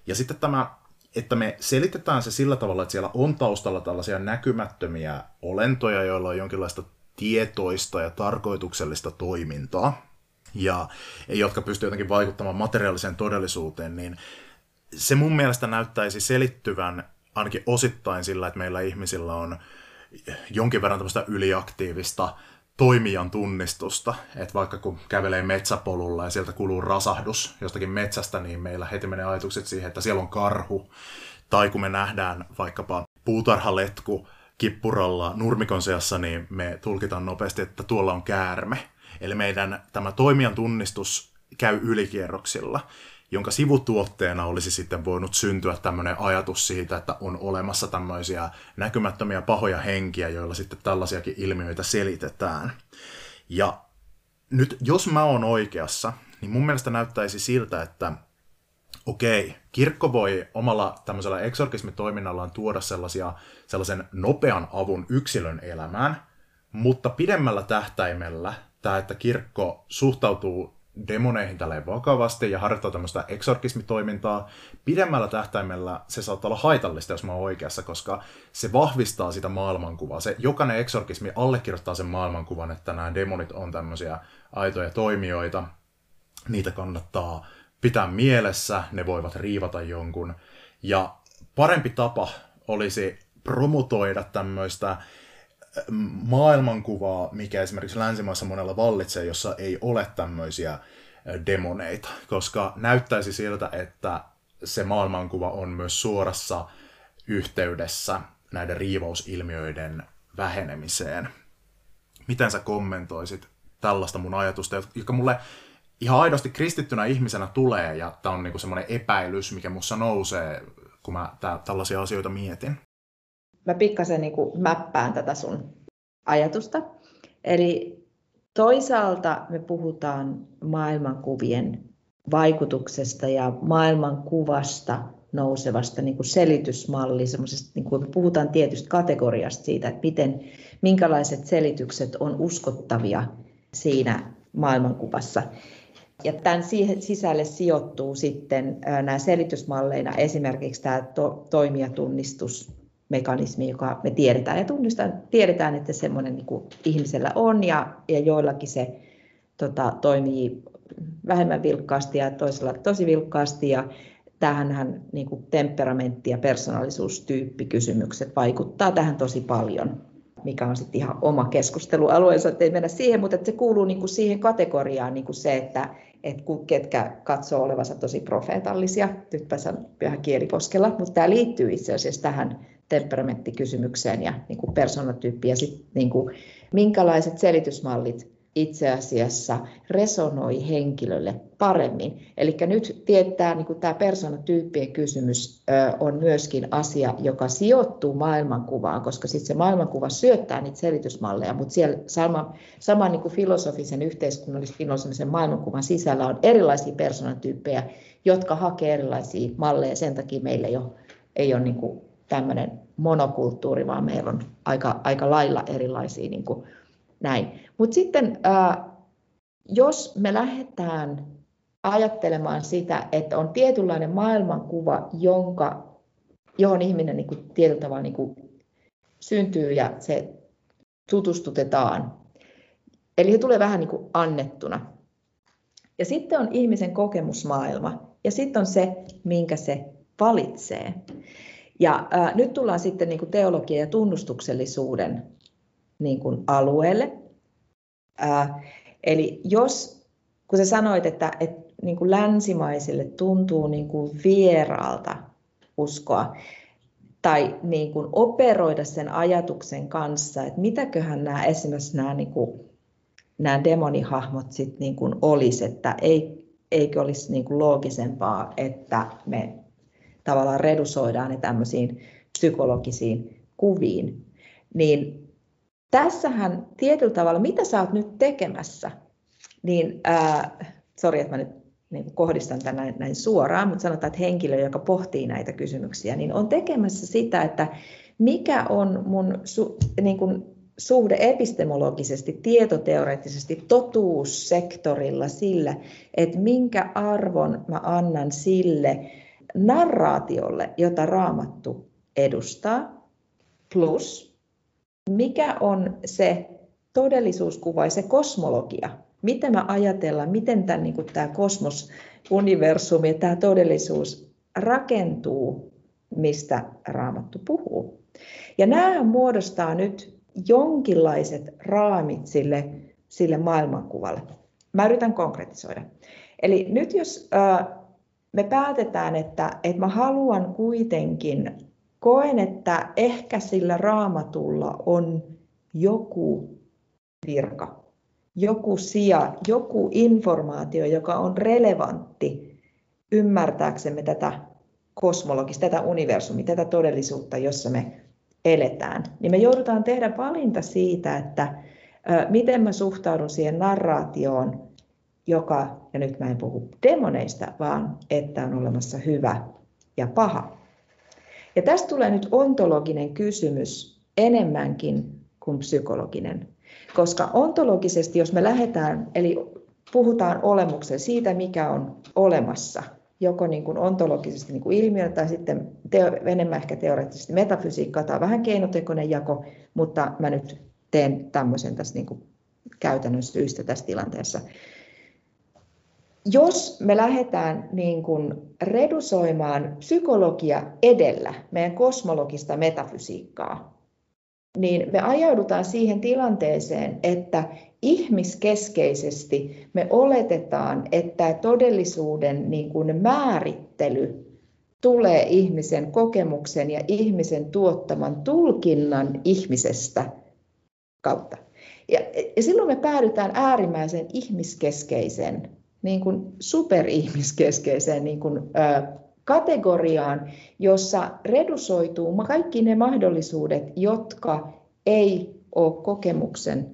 Ja sitten tämä että me selitetään se sillä tavalla, että siellä on taustalla tällaisia näkymättömiä olentoja, joilla on jonkinlaista tietoista ja tarkoituksellista toimintaa, ja jotka pystyvät jotenkin vaikuttamaan materiaaliseen todellisuuteen, niin se mun mielestä näyttäisi selittyvän ainakin osittain sillä, että meillä ihmisillä on jonkin verran tämmöistä yliaktiivista toimijan tunnistusta, että vaikka kun kävelee metsäpolulla ja sieltä kuluu rasahdus jostakin metsästä, niin meillä heti menee ajatukset siihen, että siellä on karhu, tai kun me nähdään vaikkapa puutarhaletku kippuralla nurmikon seassa, niin me tulkitaan nopeasti, että tuolla on käärme. Eli meidän tämä toimijan tunnistus käy ylikierroksilla jonka sivutuotteena olisi sitten voinut syntyä tämmöinen ajatus siitä, että on olemassa tämmöisiä näkymättömiä pahoja henkiä, joilla sitten tällaisiakin ilmiöitä selitetään. Ja nyt jos mä oon oikeassa, niin mun mielestä näyttäisi siltä, että okei, kirkko voi omalla tämmöisellä eksorkismitoiminnallaan tuoda sellaisia, sellaisen nopean avun yksilön elämään, mutta pidemmällä tähtäimellä tämä, että kirkko suhtautuu demoneihin tälleen vakavasti ja harjoittaa tämmöistä eksorkismitoimintaa, pidemmällä tähtäimellä se saattaa olla haitallista, jos mä oon oikeassa, koska se vahvistaa sitä maailmankuvaa. Se, jokainen eksorkismi allekirjoittaa sen maailmankuvan, että nämä demonit on tämmöisiä aitoja toimijoita. Niitä kannattaa pitää mielessä, ne voivat riivata jonkun. Ja parempi tapa olisi promotoida tämmöistä maailmankuvaa, mikä esimerkiksi länsimaissa monella vallitsee, jossa ei ole tämmöisiä demoneita, koska näyttäisi siltä, että se maailmankuva on myös suorassa yhteydessä näiden riivausilmiöiden vähenemiseen. Miten sä kommentoisit tällaista mun ajatusta, joka mulle ihan aidosti kristittynä ihmisenä tulee, ja tämä on niinku semmoinen epäilys, mikä mussa nousee, kun mä tää, tällaisia asioita mietin mä pikkasen niin kuin mäppään tätä sun ajatusta. Eli toisaalta me puhutaan maailmankuvien vaikutuksesta ja maailmankuvasta nousevasta niin kuin selitysmalli, niin kuin puhutaan tietystä kategoriasta siitä, että miten, minkälaiset selitykset on uskottavia siinä maailmankuvassa. Ja tämän sisälle sijoittuu sitten nämä selitysmalleina esimerkiksi tämä to, toimijatunnistus, mekanismi, joka me tiedetään ja tunnistaan, tiedetään, että semmoinen niin ihmisellä on ja, ja joillakin se tota, toimii vähemmän vilkkaasti ja toisella tosi vilkkaasti ja tähänhän niin temperamentti- ja persoonallisuustyyppikysymykset vaikuttaa tähän tosi paljon, mikä on sitten ihan oma keskustelualueensa, ettei mennä siihen, mutta että se kuuluu niin kuin siihen kategoriaan niin kuin se, että, että ketkä katsoo olevansa tosi profeetallisia, nyt pääsen vähän mutta tämä liittyy itse asiassa tähän temperamenttikysymykseen ja niin kuin persoonatyyppi ja sit, niin kuin, minkälaiset selitysmallit itse asiassa resonoi henkilölle paremmin. Eli nyt tietää, niin kuin tämä persoonatyyppien kysymys on myöskin asia, joka sijoittuu maailmankuvaan, koska sitten se maailmankuva syöttää niitä selitysmalleja, mutta siellä sama, sama niin kuin filosofisen, yhteiskunnallisen, filosofisen maailmankuvan sisällä on erilaisia persoonatyyppejä, jotka hakee erilaisia malleja. Sen takia meillä ei ole, ei ole niin kuin tämmöinen monokulttuuri, vaan meillä on aika, aika lailla erilaisia niin kuin näin. Mutta sitten ää, jos me lähdetään ajattelemaan sitä, että on tietynlainen maailmankuva, jonka, johon ihminen niin kuin, tietyllä tavalla niin kuin, syntyy ja se tutustutetaan. Eli se tulee vähän niin kuin annettuna. Ja sitten on ihmisen kokemusmaailma ja sitten on se, minkä se valitsee. Ja ää, nyt tullaan sitten niin kuin teologian ja tunnustuksellisuuden niin kuin alueelle. Ää, eli jos, kun sä sanoit, että, että niin kuin länsimaisille tuntuu niin kuin vieraalta uskoa, tai niin kuin operoida sen ajatuksen kanssa, että mitäköhän nämä esimerkiksi nämä, niin kuin, nämä demonihahmot sitten niin kuin olisi, että ei, eikö olisi niin kuin loogisempaa, että me tavallaan redusoidaan ne tämmöisiin psykologisiin kuviin, niin tässähän tietyllä tavalla, mitä sä oot nyt tekemässä, niin sori, että mä nyt niin kohdistan tämän näin, näin suoraan, mutta sanotaan, että henkilö, joka pohtii näitä kysymyksiä, niin on tekemässä sitä, että mikä on mun su, niin kuin suhde epistemologisesti, tietoteoreettisesti, totuussektorilla sillä, että minkä arvon mä annan sille, narraatiolle, jota raamattu edustaa, plus mikä on se todellisuuskuva ja se kosmologia, miten me ajatellaan, miten tämä, niin tämä kosmos, universumi ja tämä todellisuus rakentuu, mistä raamattu puhuu. Ja nämä muodostaa nyt jonkinlaiset raamit sille, sille maailmankuvalle. Mä yritän konkretisoida. Eli nyt jos äh, me päätetään, että, että mä haluan kuitenkin, koen, että ehkä sillä raamatulla on joku virka, joku sija, joku informaatio, joka on relevantti ymmärtääksemme tätä kosmologista, tätä universumia, tätä todellisuutta, jossa me eletään, niin me joudutaan tehdä valinta siitä, että miten mä suhtaudun siihen narraatioon, joka, ja nyt mä en puhu demoneista, vaan että on olemassa hyvä ja paha. Ja tästä tulee nyt ontologinen kysymys enemmänkin kuin psykologinen. Koska ontologisesti, jos me lähdetään, eli puhutaan olemuksen siitä, mikä on olemassa, joko niin kuin ontologisesti niin kuin ilmiö tai sitten teo, enemmän ehkä teoreettisesti metafysiikkaa tai vähän keinotekoinen jako, mutta mä nyt teen tämmöisen tässä niin kuin käytännön syystä tässä tilanteessa. Jos me lähdetään niin kuin redusoimaan psykologia edellä meidän kosmologista metafysiikkaa, niin me ajaudutaan siihen tilanteeseen, että ihmiskeskeisesti me oletetaan, että todellisuuden niin kuin määrittely tulee ihmisen kokemuksen ja ihmisen tuottaman tulkinnan ihmisestä kautta. Ja, silloin me päädytään äärimmäisen ihmiskeskeisen, niin kuin superihmiskeskeiseen niin kuin, ö, kategoriaan, jossa redusoituu kaikki ne mahdollisuudet, jotka ei ole kokemuksen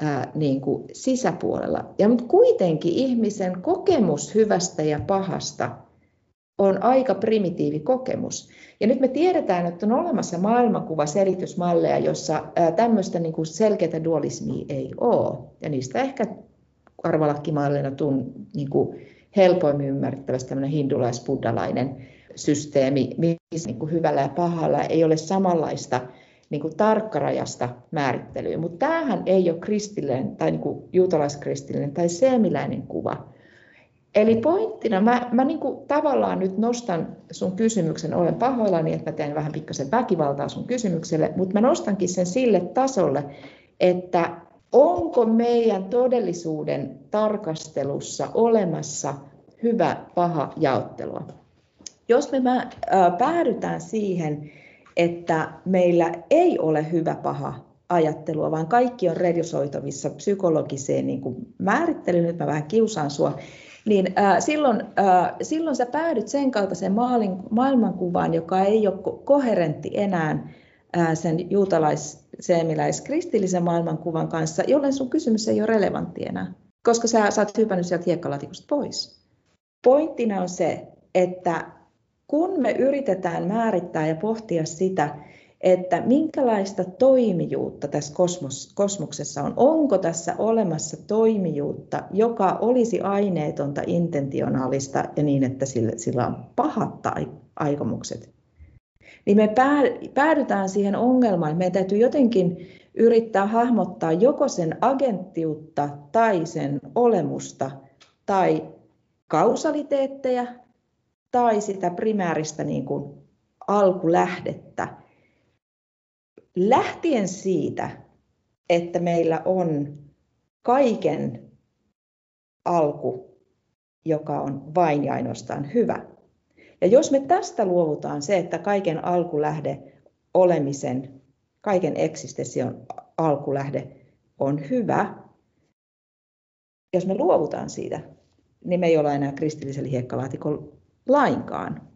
ää, niin kuin sisäpuolella. Ja mutta kuitenkin ihmisen kokemus hyvästä ja pahasta on aika primitiivi kokemus. Ja nyt me tiedetään, että on olemassa maailmankuva selitysmalleja, jossa tämmöistä niin kuin selkeää dualismia ei ole. Ja niistä ehkä arvalakkimalleina tun niin kuin helpoimmin ymmärrettävästi tämmöinen hindulais-buddhalainen systeemi, missä niin kuin hyvällä ja pahalla ei ole samanlaista niin kuin tarkkarajasta määrittelyä. Mutta tämähän ei ole kristillinen tai niin kuin juutalaiskristillinen tai seemiläinen kuva. Eli pointtina, mä, mä niin kuin tavallaan nyt nostan sun kysymyksen, olen pahoillani, että mä teen vähän pikkasen väkivaltaa sun kysymykselle, mutta mä nostankin sen sille tasolle, että onko meidän todellisuuden tarkastelussa olemassa hyvä, paha jaottelua. Jos me päädytään siihen, että meillä ei ole hyvä paha ajattelua, vaan kaikki on redusoitavissa psykologiseen niin kuin määrittelyyn, nyt mä vähän kiusaan sua, niin silloin, silloin sä päädyt sen kaltaiseen maailmankuvaan, joka ei ole koherentti enää sen juutalais seemiläis kristillisen maailmankuvan kanssa, jolloin sun kysymys ei ole relevantti enää, koska sä, sä oot hypännyt sieltä hiekkalatikosta pois. Pointtina on se, että kun me yritetään määrittää ja pohtia sitä, että minkälaista toimijuutta tässä kosmos, kosmoksessa on. Onko tässä olemassa toimijuutta, joka olisi aineetonta, intentionaalista ja niin, että sillä, sillä on pahat aikomukset. Niin me päädytään siihen ongelmaan, että meidän täytyy jotenkin yrittää hahmottaa joko sen agenttiutta tai sen olemusta tai kausaliteetteja tai sitä primääristä niin kuin alkulähdettä. Lähtien siitä, että meillä on kaiken alku, joka on vain ja ainoastaan hyvä. Ja jos me tästä luovutaan se, että kaiken alkulähde olemisen, kaiken eksistenssion alkulähde on hyvä, jos me luovutaan siitä, niin me ei olla enää kristillisellä hiekkalaatikolla lainkaan.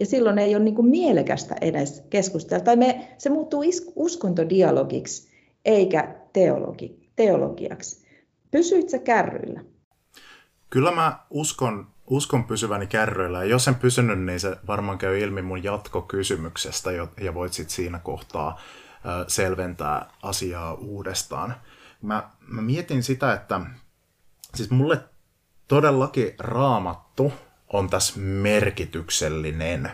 Ja silloin ei ole niin kuin mielekästä edes keskustella. Tai me, se muuttuu uskontodialogiksi eikä teologi, teologiaksi. Pysyit sä kärryillä? Kyllä mä uskon, uskon pysyväni kärryillä. Ja jos en pysynyt, niin se varmaan käy ilmi mun jatkokysymyksestä ja voit sitten siinä kohtaa selventää asiaa uudestaan. Mä, mä mietin sitä, että siis mulle todellakin raamattu on tässä merkityksellinen.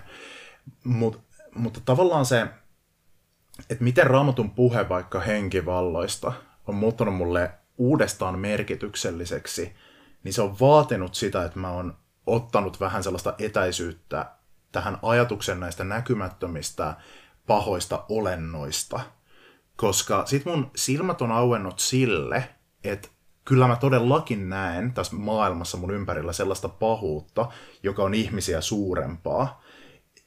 Mut, mutta tavallaan se, että miten raamatun puhe vaikka henkivalloista on muuttunut mulle uudestaan merkitykselliseksi, niin se on vaatinut sitä, että mä oon ottanut vähän sellaista etäisyyttä tähän ajatuksen näistä näkymättömistä pahoista olennoista. Koska sit mun silmät on auennut sille, että kyllä mä todellakin näen tässä maailmassa mun ympärillä sellaista pahuutta, joka on ihmisiä suurempaa.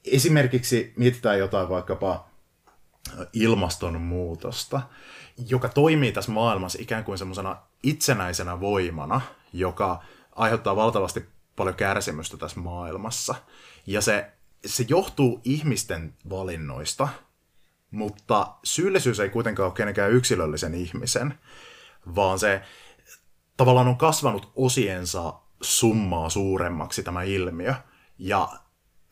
Esimerkiksi mietitään jotain vaikkapa ilmastonmuutosta, joka toimii tässä maailmassa ikään kuin semmoisena itsenäisenä voimana, joka aiheuttaa valtavasti paljon kärsimystä tässä maailmassa. Ja se, se johtuu ihmisten valinnoista, mutta syyllisyys ei kuitenkaan ole kenenkään yksilöllisen ihmisen, vaan se tavallaan on kasvanut osiensa summaa suuremmaksi tämä ilmiö. Ja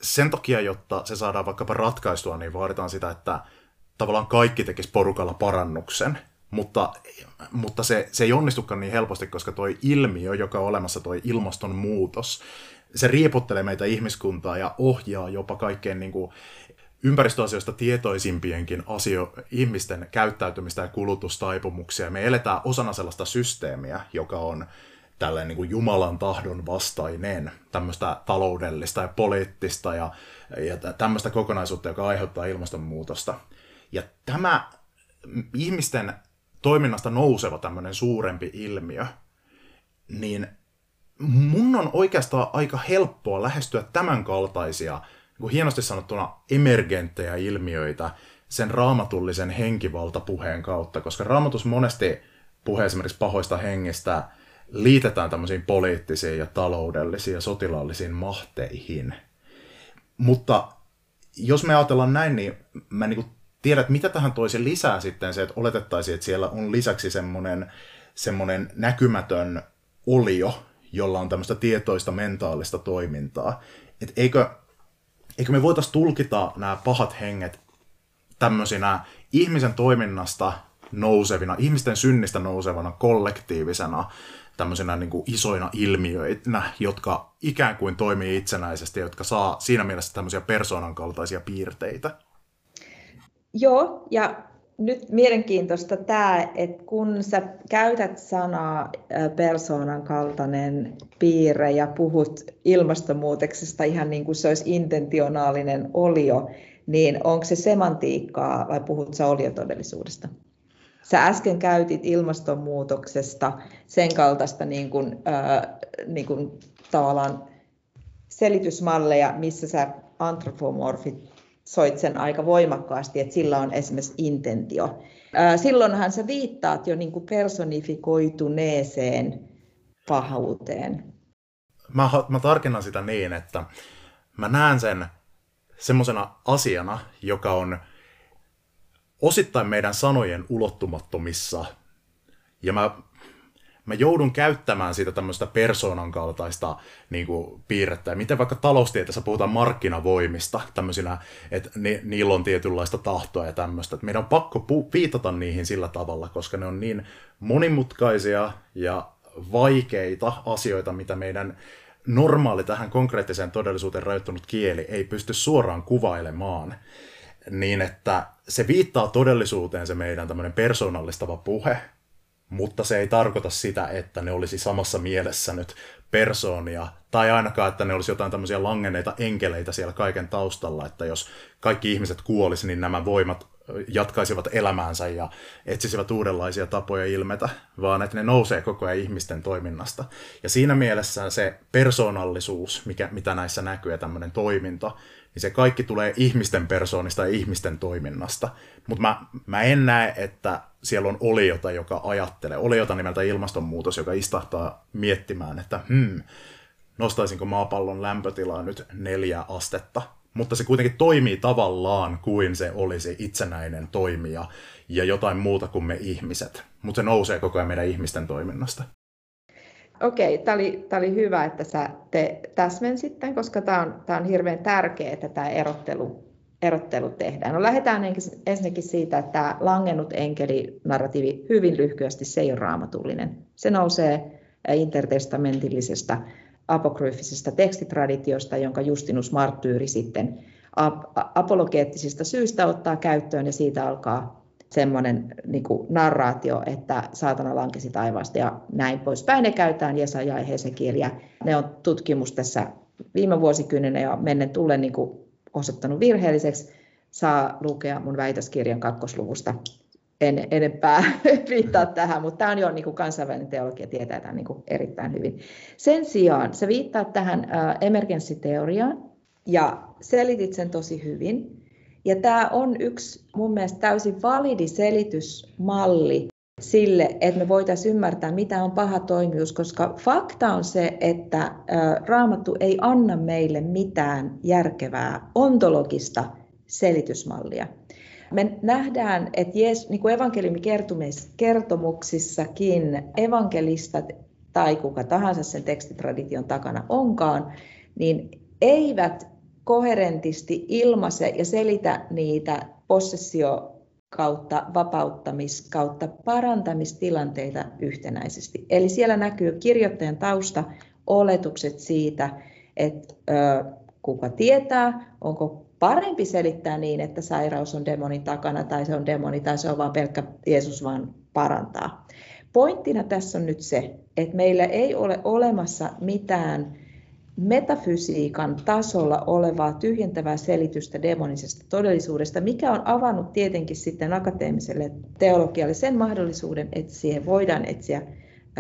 sen takia, jotta se saadaan vaikkapa ratkaistua, niin vaaditaan sitä, että tavallaan kaikki tekisi porukalla parannuksen. Mutta, mutta se, se ei onnistukaan niin helposti, koska tuo ilmiö, joka on olemassa, tuo ilmastonmuutos, se rieputtelee meitä ihmiskuntaa ja ohjaa jopa kaikkein niin kuin ympäristöasioista tietoisimpienkin asio, ihmisten käyttäytymistä ja kulutustaipumuksia. Me eletään osana sellaista systeemiä, joka on tällainen niin kuin Jumalan tahdon vastainen, tämmöistä taloudellista ja poliittista ja, ja tämmöistä kokonaisuutta, joka aiheuttaa ilmastonmuutosta. Ja tämä ihmisten toiminnasta nouseva tämmöinen suurempi ilmiö, niin mun on oikeastaan aika helppoa lähestyä tämän kaltaisia niin hienosti sanottuna emergenttejä ilmiöitä sen raamatullisen henkivaltapuheen kautta, koska raamatus monesti puhe esimerkiksi pahoista hengistä liitetään tämmöisiin poliittisiin ja taloudellisiin ja sotilaallisiin mahteihin. Mutta jos me ajatellaan näin, niin mä niin tiedän, että mitä tähän toisi lisää sitten se, että oletettaisiin, että siellä on lisäksi semmoinen, semmoinen näkymätön olio, jolla on tämmöistä tietoista mentaalista toimintaa. Että eikö, eikö me voitaisiin tulkita nämä pahat henget tämmöisinä ihmisen toiminnasta nousevina, ihmisten synnistä nousevana kollektiivisena tämmöisenä niin kuin isoina ilmiöinä, jotka ikään kuin toimii itsenäisesti, jotka saa siinä mielessä tämmöisiä persoonan kaltaisia piirteitä. Joo, ja nyt mielenkiintoista tämä, että kun sä käytät sanaa persoonan kaltainen piirre ja puhut ilmastonmuutoksesta ihan niin kuin se olisi intentionaalinen olio, niin onko se semantiikkaa vai puhut sä oliotodellisuudesta? Sä äsken käytit ilmastonmuutoksesta sen kaltaista niin kuin, äh, niin kuin tavallaan selitysmalleja, missä sä antropomorfit soit sen aika voimakkaasti, että sillä on esimerkiksi intentio. Silloinhan sä viittaat jo niin kuin personifikoituneeseen pahuuteen. Mä, mä tarkennan sitä niin, että mä näen sen semmoisena asiana, joka on osittain meidän sanojen ulottumattomissa. Ja mä mä joudun käyttämään siitä tämmöistä persoonan kaltaista niin kuin, piirrettä. Miten vaikka taloustieteessä puhutaan markkinavoimista, tämmöisinä, että ni, niillä on tietynlaista tahtoa ja tämmöistä. Meidän on pakko pu- viitata niihin sillä tavalla, koska ne on niin monimutkaisia ja vaikeita asioita, mitä meidän normaali tähän konkreettiseen todellisuuteen rajoittunut kieli ei pysty suoraan kuvailemaan. Niin, että se viittaa todellisuuteen se meidän tämmöinen persoonallistava puhe, mutta se ei tarkoita sitä, että ne olisi samassa mielessä nyt persoonia, tai ainakaan, että ne olisi jotain tämmöisiä langenneita enkeleitä siellä kaiken taustalla, että jos kaikki ihmiset kuolisi, niin nämä voimat jatkaisivat elämäänsä ja etsisivät uudenlaisia tapoja ilmetä, vaan että ne nousee koko ajan ihmisten toiminnasta. Ja siinä mielessä se persoonallisuus, mikä, mitä näissä näkyy ja tämmöinen toiminto, niin se kaikki tulee ihmisten persoonista ja ihmisten toiminnasta. Mutta mä, mä en näe, että siellä on oliota, joka ajattelee, oliota nimeltä ilmastonmuutos, joka istahtaa miettimään, että hmm, nostaisinko maapallon lämpötilaa nyt neljä astetta. Mutta se kuitenkin toimii tavallaan kuin se olisi itsenäinen toimija ja jotain muuta kuin me ihmiset. Mutta se nousee koko ajan meidän ihmisten toiminnasta. Okei, tämä oli, oli hyvä, että sä te täsmensit tämän, koska tämä on, tämä on hirveän tärkeää, että tämä erottelu, erottelu tehdään. No, lähdetään ensinnäkin siitä, että tämä langennut enkeli-narratiivi hyvin lyhyesti, se ei ole raamatullinen. Se nousee intertestamentillisesta apokryfisesta tekstitraditiosta, jonka Justinus Marttyyri sitten apologeettisista syistä ottaa käyttöön ja siitä alkaa semmoinen niin narraatio, että saatana lankesi taivaasta ja näin poispäin. Ne käytetään Jesaja ja Hesekiel ne on tutkimus tässä viime vuosikymmenen ja mennen tullen niin kuin osoittanut virheelliseksi. Saa lukea mun väitöskirjan kakkosluvusta. En enempää viittaa tähän, mutta tämä on jo niin kuin kansainvälinen teologia tietää tämän niin kuin erittäin hyvin. Sen sijaan se viittaa tähän emergenssiteoriaan ja selitit sen tosi hyvin. Ja tämä on yksi mun mielestä täysin validi selitysmalli sille, että me voitaisiin ymmärtää, mitä on paha toimijuus, koska fakta on se, että raamattu ei anna meille mitään järkevää ontologista selitysmallia. Me nähdään, että Jeesus, niin kuin evankeliumikertomuksissakin evankelistat tai kuka tahansa sen tekstitradition takana onkaan, niin eivät koherentisti ilmaise ja selitä niitä possessio kautta vapauttamis kautta parantamistilanteita yhtenäisesti. Eli siellä näkyy kirjoittajan tausta, oletukset siitä, että ö, kuka tietää, onko parempi selittää niin, että sairaus on demonin takana tai se on demoni tai se on vain pelkkä Jeesus vaan parantaa. Pointtina tässä on nyt se, että meillä ei ole olemassa mitään metafysiikan tasolla olevaa tyhjentävää selitystä demonisesta todellisuudesta, mikä on avannut tietenkin sitten akateemiselle teologialle sen mahdollisuuden, että siihen voidaan etsiä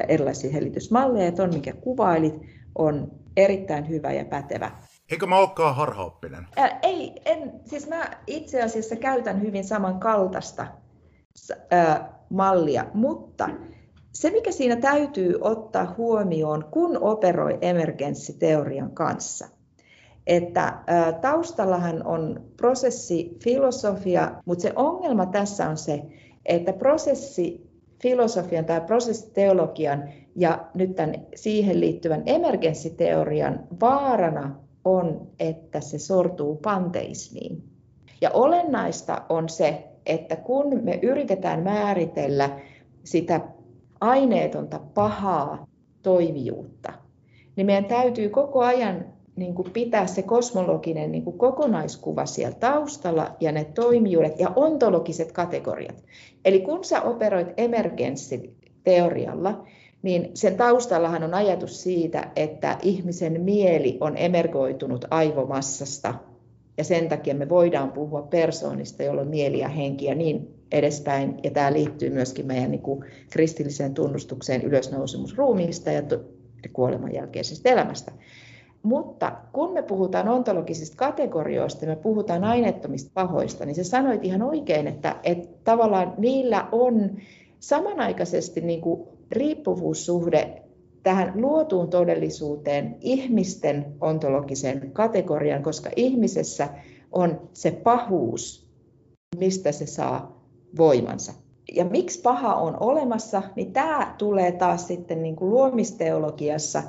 erilaisia selitysmalleja, että on minkä kuvailit, on erittäin hyvä ja pätevä. Eikö mä olekaan harhaoppinen? Ää, ei, en, siis mä itse asiassa käytän hyvin samankaltaista ää, mallia, mutta se, mikä siinä täytyy ottaa huomioon, kun operoi emergenssiteorian kanssa, että taustallahan on prosessifilosofia, mutta se ongelma tässä on se, että prosessifilosofian tai prosessiteologian ja nyt tämän siihen liittyvän emergenssiteorian vaarana on, että se sortuu panteismiin. Ja olennaista on se, että kun me yritetään määritellä sitä aineetonta pahaa toimijuutta, niin meidän täytyy koko ajan niin kuin pitää se kosmologinen niin kuin kokonaiskuva siellä taustalla ja ne toimijuudet ja ontologiset kategoriat. Eli kun sä operoit emergenssiteorialla, niin sen taustallahan on ajatus siitä, että ihmisen mieli on emergoitunut aivomassasta ja sen takia me voidaan puhua persoonista, jolla on mieli ja henki ja niin edespäin. Ja tämä liittyy myöskin meidän niin kuin kristilliseen tunnustukseen ylösnousemusruumiista ja kuoleman jälkeisestä elämästä. Mutta kun me puhutaan ontologisista kategorioista, me puhutaan aineettomista pahoista, niin se sanoit ihan oikein, että, että tavallaan niillä on samanaikaisesti niin kuin riippuvuussuhde tähän luotuun todellisuuteen ihmisten ontologisen kategorian, koska ihmisessä on se pahuus, mistä se saa voimansa. Ja miksi paha on olemassa, niin tämä tulee taas sitten niin kuin luomisteologiassa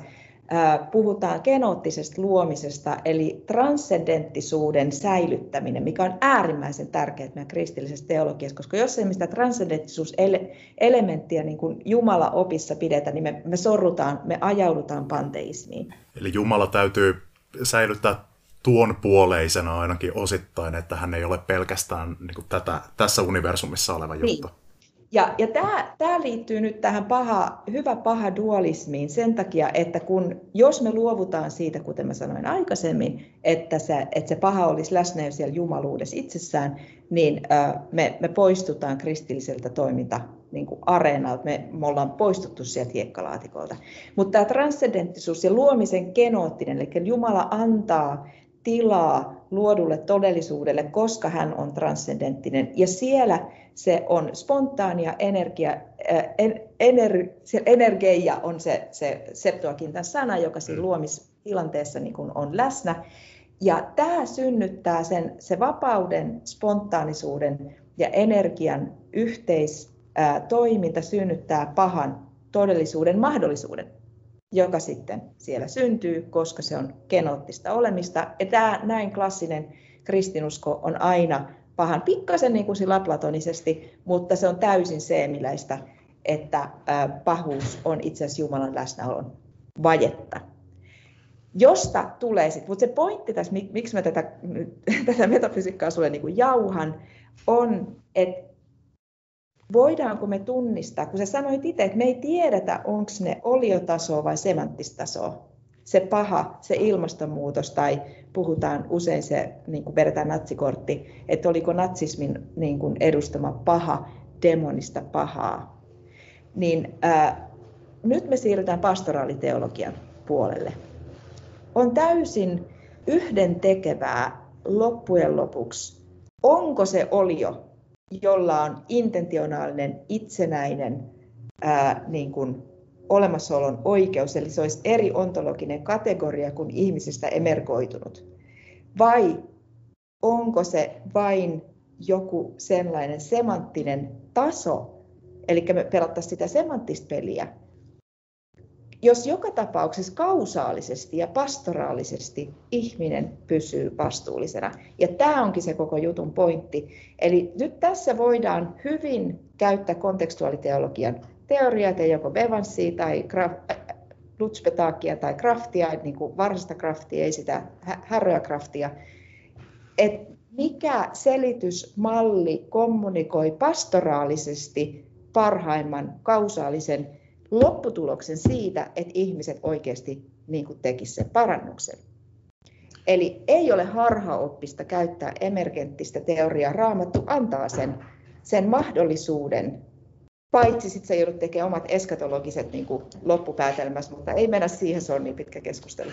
puhutaan genoottisesta luomisesta, eli transcendenttisuuden säilyttäminen, mikä on äärimmäisen tärkeää meidän kristillisessä teologiassa, koska jos ei mistä transcendenttisuuselementtiä niin kuin Jumala opissa pidetä, niin me, me sorrutaan, me ajaudutaan panteismiin. Eli Jumala täytyy säilyttää tuon puoleisena ainakin osittain, että hän ei ole pelkästään niin kuin tätä, tässä universumissa oleva niin. Ja, ja tämä, tämä liittyy nyt tähän paha, hyvä paha dualismiin sen takia, että kun, jos me luovutaan siitä, kuten mä sanoin aikaisemmin, että se, että se paha olisi läsnä jo siellä jumaluudessa itsessään, niin äh, me, me poistutaan kristilliseltä toiminta niin kuin areenalta, me, me ollaan poistuttu sieltä hiekkalaatikolta. Mutta tämä transcendenttisuus ja luomisen genoottinen, eli Jumala antaa tilaa luodulle todellisuudelle, koska hän on transcendenttinen. Ja siellä se on spontaania energia, ener, energia on se, se Septuagintan sana, joka siinä mm. luomistilanteessa niin kuin on läsnä. Ja tämä synnyttää sen, se vapauden, spontaanisuuden ja energian yhteistoiminta synnyttää pahan todellisuuden mahdollisuuden joka sitten siellä syntyy, koska se on genoottista olemista. Ja tämä näin klassinen kristinusko on aina pahan pikkasen niin kuin sillä platonisesti, mutta se on täysin seemiläistä, että pahuus on itse asiassa Jumalan läsnäolon vajetta. josta tulee sitten, mutta se pointti tässä, miksi mä tätä, tätä metafysiikkaa sulle niin jauhan, on, että voidaanko me tunnistaa, kun sä sanoit itse, että me ei tiedetä, onko ne oliotasoa vai semanttistasoa, se paha, se ilmastonmuutos, tai puhutaan usein se, niin kuin vedetään natsikortti, että oliko natsismin niin kuin edustama paha demonista pahaa. Niin ää, nyt me siirrytään pastoraaliteologian puolelle. On täysin yhden tekevää loppujen lopuksi, onko se olio, jolla on intentionaalinen, itsenäinen ää, niin kuin olemassaolon oikeus, eli se olisi eri ontologinen kategoria kuin ihmisistä emergoitunut. Vai onko se vain joku sellainen semanttinen taso, eli me pelattaisiin sitä semanttista peliä, jos joka tapauksessa kausaalisesti ja pastoraalisesti ihminen pysyy vastuullisena. Ja tämä onkin se koko jutun pointti. Eli nyt tässä voidaan hyvin käyttää kontekstuaaliteologian teorioita, joko Bevansia tai Lutspetakia tai Kraftia, niin kuin varsinaista Kraftia, ei sitä häröä Kraftia, että mikä selitysmalli kommunikoi pastoraalisesti parhaimman kausaalisen lopputuloksen siitä, että ihmiset oikeasti niin tekisivät sen parannuksen. Eli ei ole harhaoppista käyttää emergenttistä teoriaa. Raamattu antaa sen, sen mahdollisuuden, paitsi sitten sä joudut tekemään omat eskatologiset niin loppupäätelmässä, mutta ei mennä siihen, se on niin pitkä keskustelu.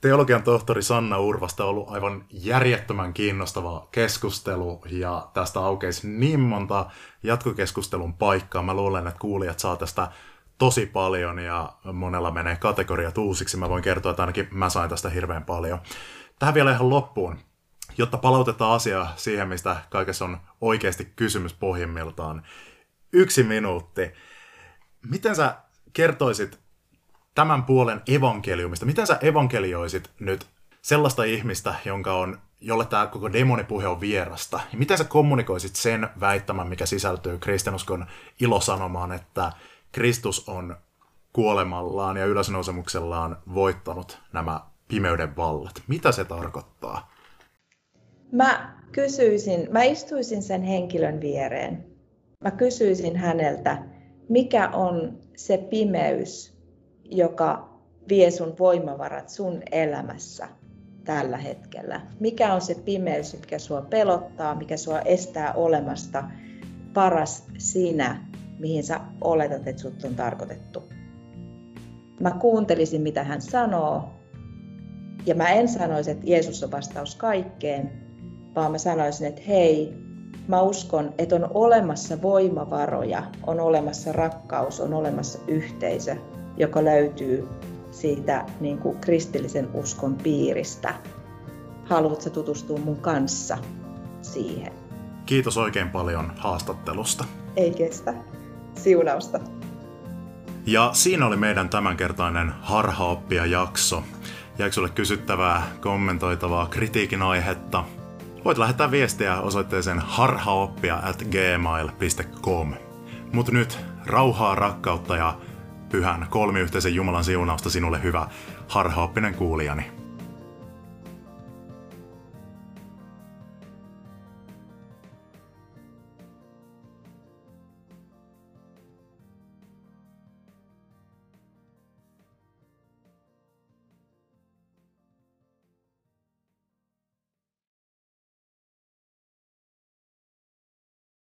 Teologian tohtori Sanna Urvasta on ollut aivan järjettömän kiinnostava keskustelu ja tästä aukeisi niin monta jatkokeskustelun paikkaa. Mä luulen, että kuulijat saa tästä tosi paljon ja monella menee kategoriat uusiksi. Mä voin kertoa, että ainakin mä sain tästä hirveän paljon. Tähän vielä ihan loppuun, jotta palautetaan asiaa siihen, mistä kaikessa on oikeasti kysymys pohjimmiltaan. Yksi minuutti. Miten sä kertoisit tämän puolen evankeliumista. Miten sä evankelioisit nyt sellaista ihmistä, jonka on, jolle tämä koko demonipuhe on vierasta? Ja miten sä kommunikoisit sen väittämän, mikä sisältyy kristinuskon ilosanomaan, että Kristus on kuolemallaan ja ylösnousemuksellaan voittanut nämä pimeyden vallat? Mitä se tarkoittaa? Mä kysyisin, mä istuisin sen henkilön viereen. Mä kysyisin häneltä, mikä on se pimeys, joka vie sun voimavarat sun elämässä tällä hetkellä? Mikä on se pimeys, mikä sua pelottaa, mikä sua estää olemasta paras sinä, mihin sä oletat, että sut on tarkoitettu? Mä kuuntelisin, mitä hän sanoo, ja mä en sanoisi, että Jeesus on vastaus kaikkeen, vaan mä sanoisin, että hei, mä uskon, että on olemassa voimavaroja, on olemassa rakkaus, on olemassa yhteisö, joka löytyy siitä niin kuin kristillisen uskon piiristä. Haluatko tutustua mun kanssa siihen? Kiitos oikein paljon haastattelusta. Ei kestä. Siunausta. Ja siinä oli meidän tämänkertainen harhaoppia jakso. Jäikö sulle kysyttävää, kommentoitavaa, kritiikin aihetta? Voit lähettää viestiä osoitteeseen harhaoppia at gmail.com. Mutta nyt rauhaa, rakkautta ja pyhän kolmiyhteisen Jumalan siunausta sinulle hyvä harhaoppinen kuulijani.